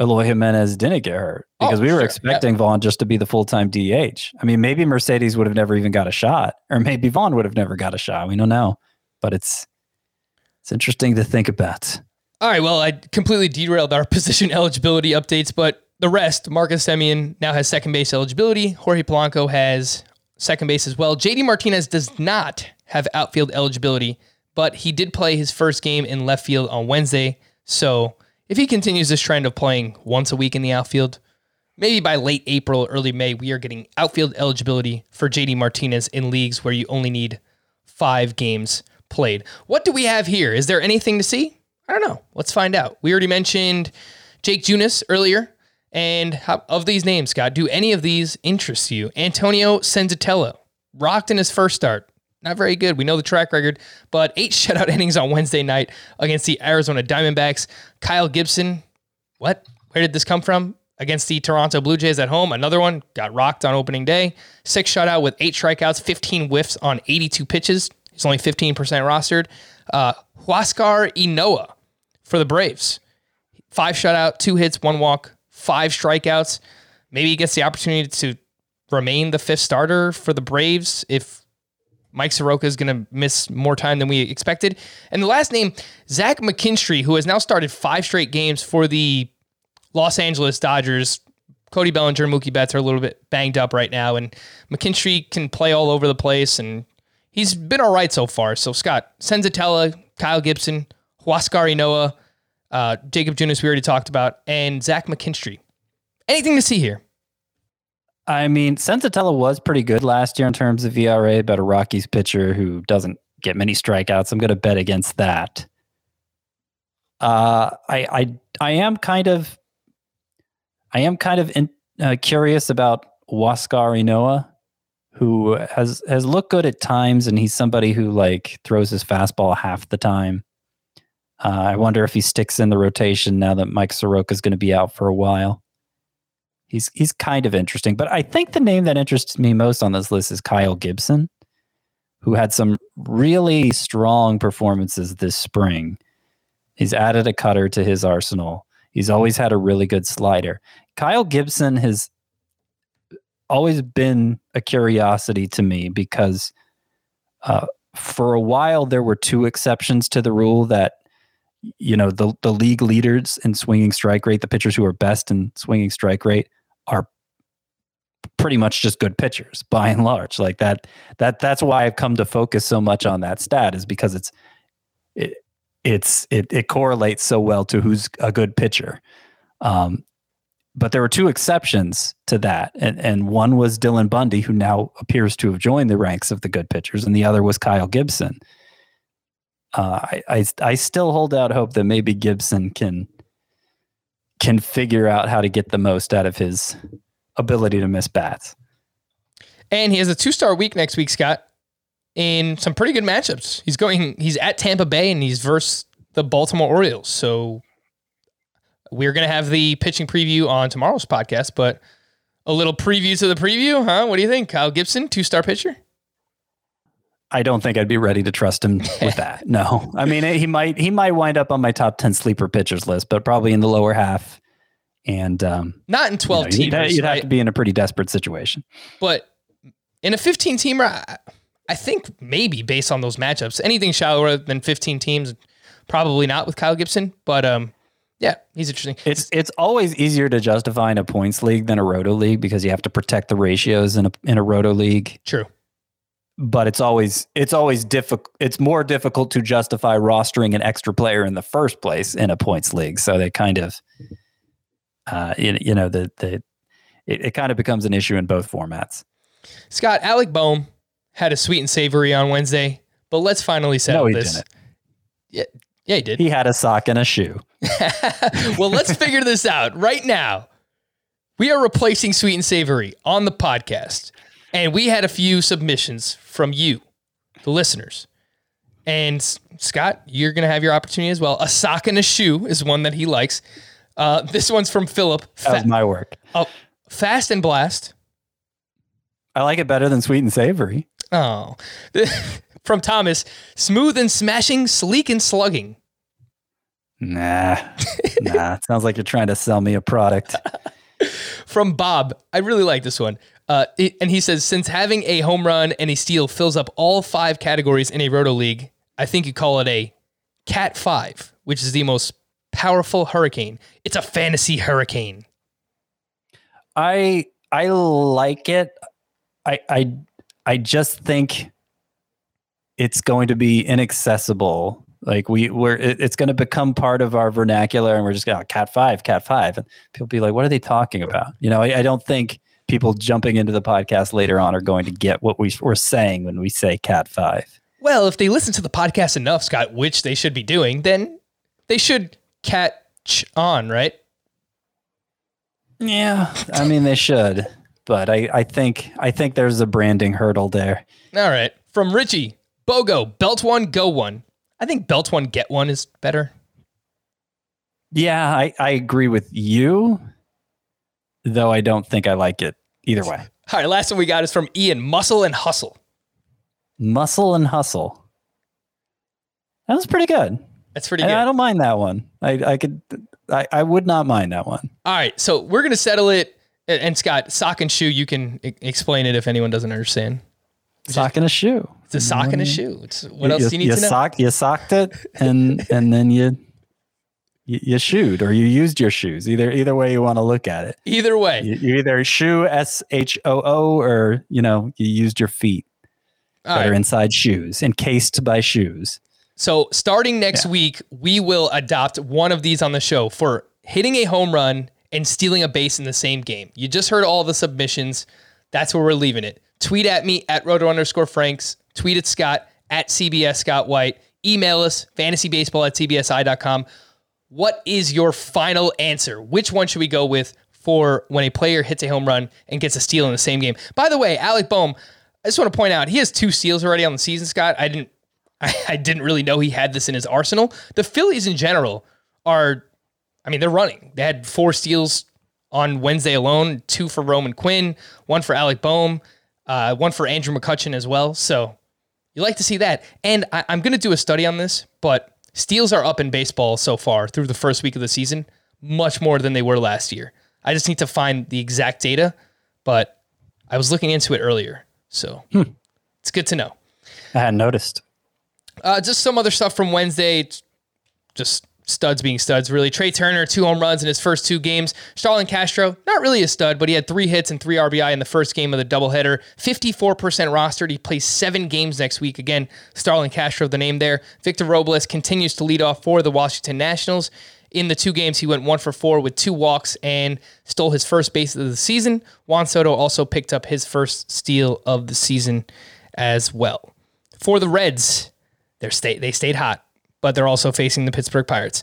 Eloy Jimenez didn't get hurt oh, because oh, we were sure. expecting yeah. Vaughn just to be the full time DH. I mean, maybe Mercedes would have never even got a shot, or maybe Vaughn would have never got a shot. We don't know, but it's it's interesting to think about. All right, well, I completely derailed our (laughs) position eligibility updates, but the rest, Marcus Semien now has second base eligibility. Jorge Polanco has second base as well. JD Martinez does not have outfield eligibility, but he did play his first game in left field on Wednesday, so if he continues this trend of playing once a week in the outfield, maybe by late April, early May, we are getting outfield eligibility for JD Martinez in leagues where you only need five games played. What do we have here? Is there anything to see? I don't know. Let's find out. We already mentioned Jake Junis earlier. And how, of these names, Scott, do any of these interest you? Antonio Senzatela rocked in his first start. Not very good. We know the track record, but eight (laughs) shutout innings on Wednesday night against the Arizona Diamondbacks. Kyle Gibson, what? Where did this come from? Against the Toronto Blue Jays at home. Another one got rocked on opening day. Six shutout with eight strikeouts, 15 whiffs on 82 pitches. He's only 15% rostered. Uh, Huascar Ynoa for the Braves. Five shutout, two hits, one walk, five strikeouts. Maybe he gets the opportunity to remain the fifth starter for the Braves if Mike Soroka is going to miss more time than we expected. And the last name, Zach McKinstry, who has now started five straight games for the Los Angeles Dodgers. Cody Bellinger and Mookie Betts are a little bit banged up right now, and McKinstry can play all over the place, and he's been all right so far. So Scott Senzatela, Kyle Gibson, Huascar Ynoa, uh, Jakob Junis, we already talked about, and Zach McKinstry. Anything to see here? I mean, Senzatela was pretty good last year in terms of ERA, but a Rockies pitcher who doesn't get many strikeouts. I'm going to bet against that. Uh, I, I, I am kind of, I am kind of in, uh, curious about Huascar Ynoa, who has has looked good at times, and he's somebody who like throws his fastball half the time. Uh, I wonder if he sticks in the rotation now that Mike Soroka is going to be out for a while. He's he's kind of interesting, but I think the name that interests me most on this list is Kyle Gibson, who had some really strong performances this spring. He's added a cutter to his arsenal. He's always had a really good slider. Kyle Gibson has always been a curiosity to me because uh, for a while there were two exceptions to the rule that you know the the league leaders in swinging strike rate, the pitchers who are best in swinging strike rate, are pretty much just good pitchers by and large. Like that that that's why I've come to focus so much on that stat is because it's it it's it it correlates so well to who's a good pitcher. Um, but there were two exceptions to that, and and one was Dylan Bundy, who now appears to have joined the ranks of the good pitchers, and the other was Kyle Gibson uh, I, I I still hold out hope that maybe Gibson can can figure out how to get the most out of his ability to miss bats. And he has a two star week next week, Scott, in some pretty good matchups. He's going. He's at Tampa Bay and he's versus the Baltimore Orioles. So we're gonna have the pitching preview on tomorrow's podcast, but a little preview to the preview, huh? What do you think, Kyle Gibson, two star pitcher? I don't think I'd be ready to trust him with (laughs) that. No, I mean he might he might wind up on my top ten sleeper pitchers list, but probably in the lower half. And um, not in twelve you know, teamers. You'd, you'd have right? to be in a pretty desperate situation. But in a fifteen teamer, I, I think maybe based on those matchups, anything shallower than fifteen teams, probably not with Kyle Gibson. But um, yeah, he's interesting. It's it's always easier to justify in a points league than a roto league because you have to protect the ratios in a in a roto league. True. But it's always it's always difficult. It's more difficult to justify rostering an extra player in the first place in a points league. So they kind of, uh, you, you know, the the it, it kind of becomes an issue in both formats. Scott Alec Bohm had a sweet and savory on Wednesday, but let's finally settle No, he this. didn't. Yeah, yeah, he did. He had a sock and a shoe. (laughs) well, let's figure this out right now. We are replacing sweet and savory on the podcast, and we had a few submissions from you, the listeners. And Scott, you're going to have your opportunity as well. A sock and a shoe is one that he likes. Uh, this one's from Philip. That was my work. oh, fast and blast. I like it better than sweet and savory. Oh, (laughs) from Thomas. Smooth and smashing, sleek and slugging. Nah, (laughs) nah. It sounds like you're trying to sell me a product. from Bob. I really like this one. Uh, and he says, since having a home run and a steal fills up all five categories in a roto league, I think you call it a Cat Five, which is the most powerful hurricane. It's a fantasy hurricane. I I like it. I I I just think it's going to be inaccessible. Like we we're it, it's going to become part of our vernacular, and we're just going to cat five, cat five, and people be like, "What are they talking about?" You know, I, I don't think people jumping into the podcast later on are going to get what we, we're saying when we say cat five. Well, if they listen to the podcast enough, Scott, which they should be doing, then they should catch on, right? Yeah, I mean they should, but I, I think I think there's a branding hurdle there. All right. From Richie, Bogo, belt one, go one. I think belt one, get one is better. Yeah, I, I agree with you, though I don't think I like it either way. All right. Last one we got is from Ian, muscle and hustle. Muscle and hustle. That was pretty good. That's pretty good. I don't mind that one. I, I could I, I would not mind that one. All right. So we're going to settle it. And and Scott, sock and shoe, you can explain it if anyone doesn't understand. Sock and a shoe. It's a sock and a mm-hmm. shoe. It's, what else you, do you need to know? Sock, you socked it and and then you you, you shoed or you used your shoes. Either either way you want to look at it. Either way. You, you either shoe S H O O or you know you used your feet All that right. are inside shoes, encased by shoes. So starting next Yeah. week, we will adopt one of these on the show for hitting a home run and stealing a base in the same game. You just heard all the submissions. That's where we're leaving it. Tweet at me at roto underscore franks. Tweet at Scott at CBS Scott White. Email us fantasybaseball at cbsi.com. What is your final answer? Which one should we go with for when a player hits a home run and gets a steal in the same game? By the way, Alec Bohm, I just want to point out he has two steals already on the season, Scott. I didn't (laughs) I, I didn't really know he had this in his arsenal. The Phillies in general are, I mean, they're running. They had four steals on Wednesday alone, two for Roman Quinn, one for Alec Bohm, uh, one for Andrew McCutchen as well. So you like to see that. And I, I'm going to do a study on this, but steals are up in baseball so far through the first week of the season, much more than they were last year. I just need to find the exact data, but I was looking into it earlier. So it's good to know. I hadn't noticed. Uh, just some other stuff from Wednesday. Just studs being studs, really. Trea Turner, two home runs in his first two games. Starlin Castro, not really a stud, but he had three hits and three RBI in the first game of the doubleheader. 54% rostered. He plays seven games next week. Again, Starlin Castro, the name there. Victor Robles continues to lead off for the Washington Nationals. In the two games, he went one for four with two walks and stole his first base of the season. Juan Soto also picked up his first steal of the season as well. For the Reds, they're stay, they stayed hot, but they're also facing the Pittsburgh Pirates.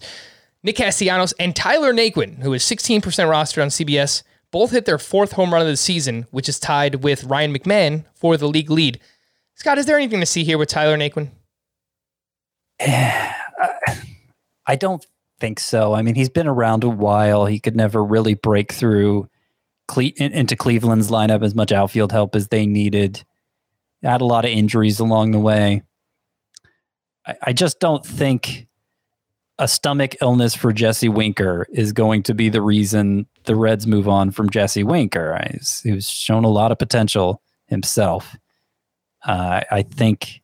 Nick Castellanos and Tyler Naquin, who is 16% rostered on CBS, both hit their fourth home run of the season, which is tied with Ryan McMahon for the league lead. Scott, is there anything to see here with Tyler Naquin? (sighs) I don't think so. I mean, he's been around a while. He could never really break through into Cleveland's lineup as much outfield help as they needed. Had a lot of injuries along the way. I, just don't think a stomach illness for Jesse Winker is going to be the reason the Reds move on from Jesse Winker. He's, he's shown a lot of potential himself. Uh, I think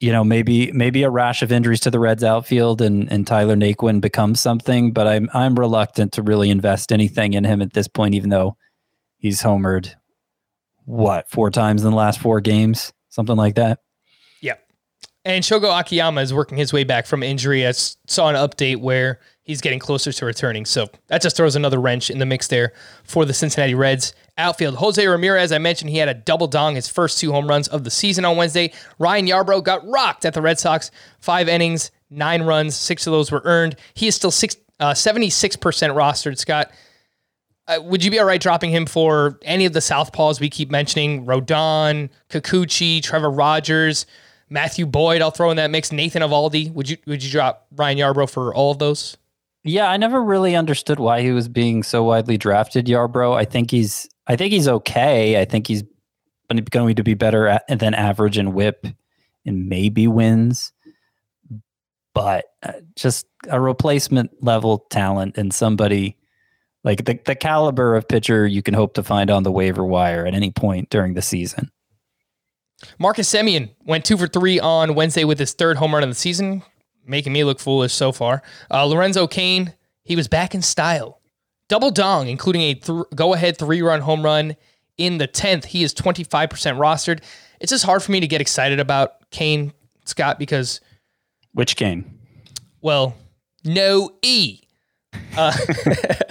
you know, maybe maybe a rash of injuries to the Reds outfield and, and Tyler Naquin becomes something, but I'm I'm reluctant to really invest anything in him at this point, even though he's homered what four times in the last four games, something like that. And Shogo Akiyama is working his way back from injury. I saw an update where he's getting closer to returning. So that just throws another wrench in the mix there for the Cincinnati Reds. Outfield, Jose Ramirez, I mentioned he had a double dong, his first two home runs of the season on Wednesday. Ryan Yarbrough got rocked at the Red Sox. Five innings, nine runs, six of those were earned. He is still six, uh, 76% rostered, Scott. Uh, would you be all right dropping him for any of the Southpaws we keep mentioning? Rodon, Kikuchi, Trevor Rogers, Matthew Boyd. I'll throw in that mix. Nathan Avaldi. Would you would you drop Ryan Yarbrough for all of those? Yeah, I never really understood why he was being so widely drafted, Yarbrough. I think he's I think he's okay. I think he's going to be better at, than average in whip and maybe wins. But uh, just a replacement level talent and somebody like the, the caliber of pitcher you can hope to find on the waiver wire at any point during the season. Marcus Semien went two for three on Wednesday with his third home run of the season, making me look foolish so far. Uh, Lorenzo Cain, he was back in style. Double dong, including a th- go ahead three run home run in the 10th. He is 25% rostered. It's just hard for me to get excited about Cain, Scott, because, Which game? well, no E. Uh,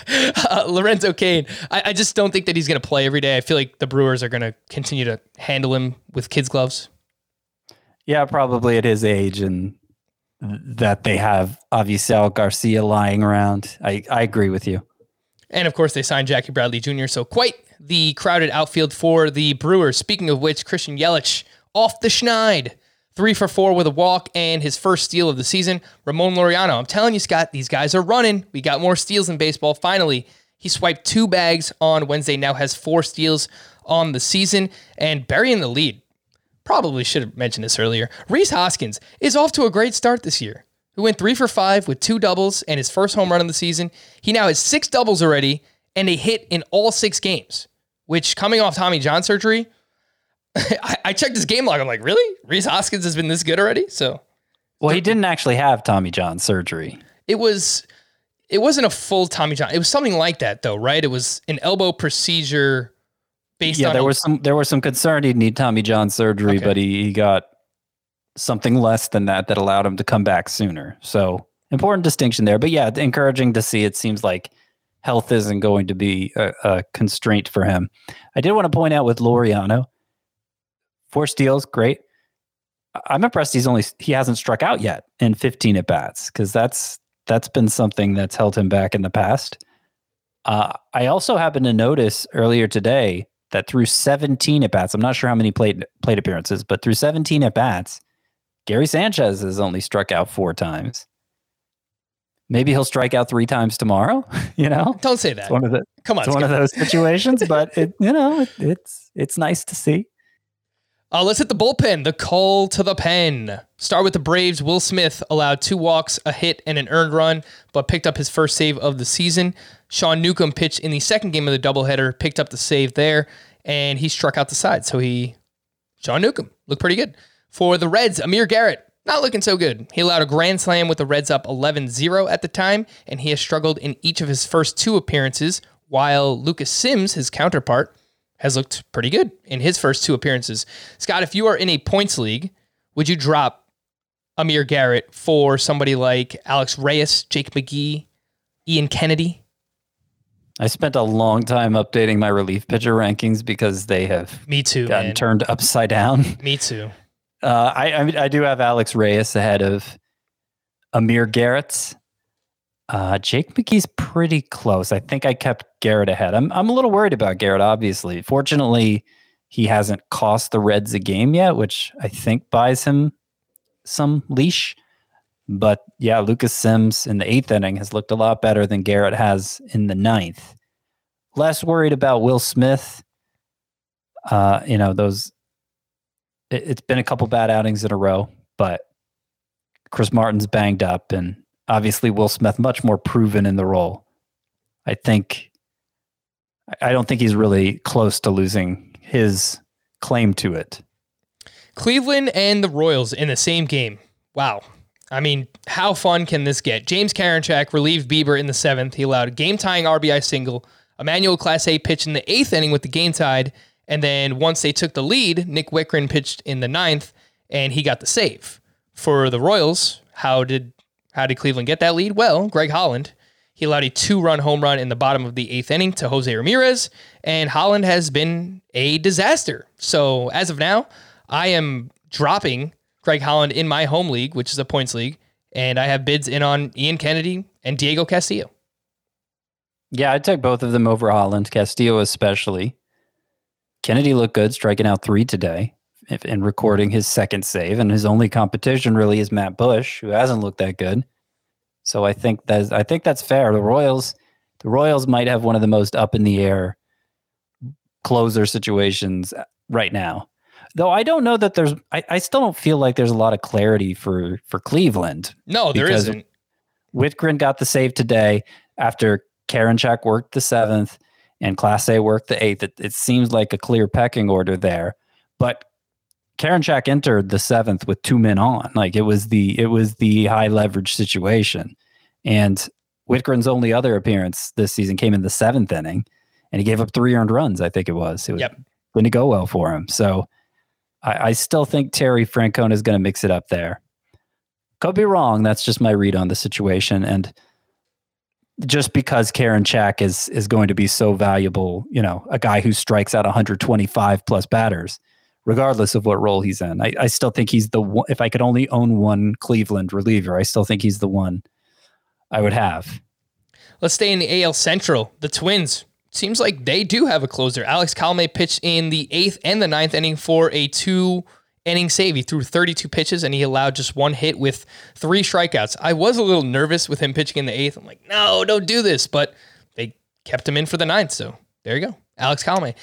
(laughs) uh, Lorenzo Cain, I, I just don't think that he's going to play every day. I feel like the Brewers are going to continue to handle him with kids' gloves. Yeah, probably at his age and that they have Avisail Garcia lying around. I, I agree with you. And of course, they signed Jackie Bradley Jr. So quite the crowded outfield for the Brewers. Speaking of which, Christian Yelich off the schneid. Three for four with a walk and his first steal of the season. Ramon Laureano. I'm telling you, Scott, these guys are running. We got more steals in baseball. Finally, he swiped two bags on Wednesday, now has four steals on the season and burying the lead. Probably should have mentioned this earlier. Rhys Hoskins is off to a great start this year. He went three for five with two doubles and his first home run of the season. He now has six doubles already and a hit in all six games, which coming off Tommy John surgery, (laughs) I, I checked his game log. I'm like, really? Rhys Hoskins has been this good already? So, well, he didn't actually have Tommy John surgery. It was, it wasn't a full Tommy John. It was something like that, though, right? It was an elbow procedure based yeah, on. there was some there was some concern he'd need Tommy John surgery, Okay. but he, he got something less than that that allowed him to come back sooner. So important distinction there. But yeah, encouraging to see. It seems like health isn't going to be a, a constraint for him. I did want to point out with Laureano, four steals, great. I'm impressed he's only he hasn't struck out yet in 15 at bats because that's that's been something that's held him back in the past. Uh, I also happened to notice earlier today that through 17 at bats, I'm not sure how many plate plate appearances, but through 17 at bats, Gary Sanchez has only struck out four times. Maybe he'll strike out three times tomorrow. (laughs) You know, Don't say that. it's one of the Come on, it's one of those situations, but it you know it, it's it's nice to see. Uh, let's hit the bullpen. The call to the pen. Start with the Braves. Will Smith allowed two walks, a hit, and an earned run, but picked up his first save of the season. Sean Newcomb pitched in the second game of the doubleheader, picked up the save there, and he struck out the side. So he, Sean Newcomb, looked pretty good. For the Reds, Amir Garrett, not looking so good. He allowed a grand slam with the Reds up 11 0 at the time, and he has struggled in each of his first two appearances, while Lucas Sims, his counterpart, has looked pretty good in his first two appearances. Scott, if you are in a points league, would you drop Amir Garrett for somebody like Alex Reyes, Jake McGee, Ian Kennedy? I spent a long time updating my relief pitcher rankings because they have Me too, gotten man. turned upside down. (laughs) Me too. Uh, I, I I do have Alex Reyes ahead of Amir Garrett. Uh, Jake McGee's pretty close. I think I kept Garrett ahead. I'm I'm a little worried about Garrett. Obviously, fortunately, he hasn't cost the Reds a game yet, which I think buys him some leash. But yeah, Lucas Sims in the eighth inning has looked a lot better than Garrett has in the ninth. Less worried about Will Smith. Uh, you know those it, it's been a couple bad outings in a row, but Chris Martin's banged up, and obviously Will Smith much more proven in the role. I think I- don't think he's really close to losing his claim to it. Cleveland and the Royals in the same game. Wow. I mean, how fun can this get? James Karinchak relieved Bieber in the seventh. He allowed a game tying RBI single. Emmanuel Clase pitched in the eighth inning with the game tied. And then once they took the lead, Nick Wittgren pitched in the ninth and he got the save. For the Royals, how did how did Cleveland get that lead? Well, Greg Holland. He allowed a two run home run in the bottom of the eighth inning to Jose Ramirez, and Holland has been a disaster. So as of now, I am dropping Greg Holland in my home league, which is a points league, and I have bids in on Ian Kennedy and Diego Castillo. Yeah, I'd take both of them over Holland, Castillo especially. Kennedy looked good, striking out three today if- and recording his second save. And his only competition really is Matt Bush, who hasn't looked that good. So I think that's I think that's fair. The Royals, the Royals might have one of the most up in the air closer situations uh, right now. Though I don't know that there's I, I still don't feel like there's a lot of clarity for for Cleveland. No, there isn't. Wittgren got the save today after Karinchak worked the seventh and Clase worked the eighth. It, it seems like a clear pecking order there, but Karinchak entered the seventh with two men on. Like it was the it was the high leverage situation, and Wittgren's only other appearance this season came in the seventh inning, and he gave up three earned runs. I think it was. It was Yep. didn't go well for him. So I, I still think Terry Francona is going to mix it up there. Could be wrong. That's just my read on the situation. And just because Karinchak is is going to be so valuable, you know, a guy who strikes out 125 plus batters, regardless of what role he's in. I, I still think he's the one. If I could only own one Cleveland reliever, I still think he's the one I would have. Let's stay in the AL Central. The Twins seems like they do have a closer. Alex Colome pitched in the eighth and the ninth inning for a two inning save. He threw 32 pitches and he allowed just one hit with three strikeouts. I was a little nervous with him pitching in the eighth. I'm like, no, don't do this. But they kept him in for the ninth. So there you go. Alex Colome.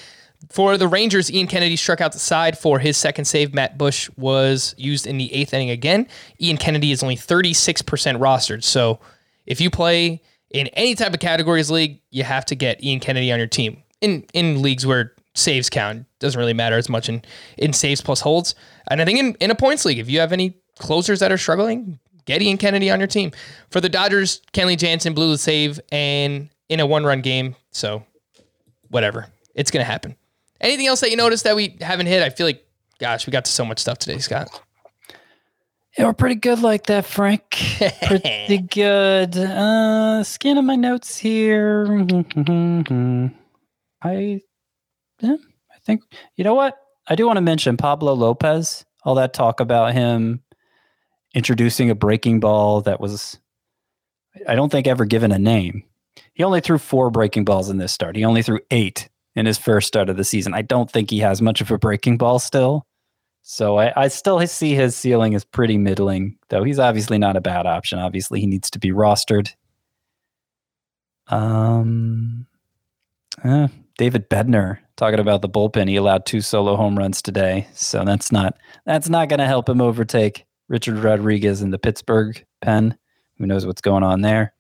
For the Rangers, Ian Kennedy struck out the side for his second save. Matt Bush was used in the eighth inning again. Ian Kennedy is only 36% rostered. So if you play in any type of categories league, you have to get Ian Kennedy on your team. In in leagues where saves count, doesn't really matter as much in, in saves plus holds. And I think in, in a points league, if you have any closers that are struggling, get Ian Kennedy on your team. For the Dodgers, Kenley Jansen blew the save and in a one run game. So whatever. It's gonna happen. Anything else that you noticed that we haven't hit? I feel like, gosh, we got to so much stuff today, Scott. Yeah, we're pretty good like that, Frank. (laughs) pretty good. Uh, scanning my notes here. (laughs) I, yeah, I think you know what I do want to mention Pablo Lopez. All that talk about him introducing a breaking ball that was, I don't think ever given a name. He only threw four breaking balls in this start. He only threw eight in his first start of the season. I don't think he has much of a breaking ball still. So I, I still see his ceiling as pretty middling, though he's obviously not a bad option. Obviously, he needs to be rostered. Um, uh, David Bednar talking about the bullpen. He allowed two solo home runs today, so that's not that's not going to help him overtake Richard Rodriguez in the Pittsburgh pen. Who knows what's going on there?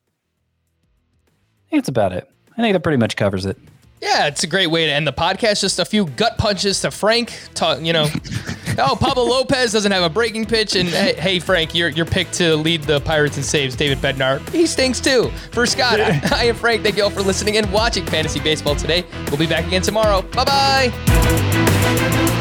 I think that's about it. I think that pretty much covers it. Yeah, it's a great way to end the podcast. Just a few gut punches to Frank. Talk, you know, (laughs) oh, Pablo Lopez doesn't have a breaking pitch, and hey, hey, Frank, your your pick to lead the Pirates in saves, David Bednar, he stinks too. For Scott, I, (laughs) I am Frank. Thank you all for listening and watching Fantasy Baseball today. We'll be back again tomorrow. Bye bye.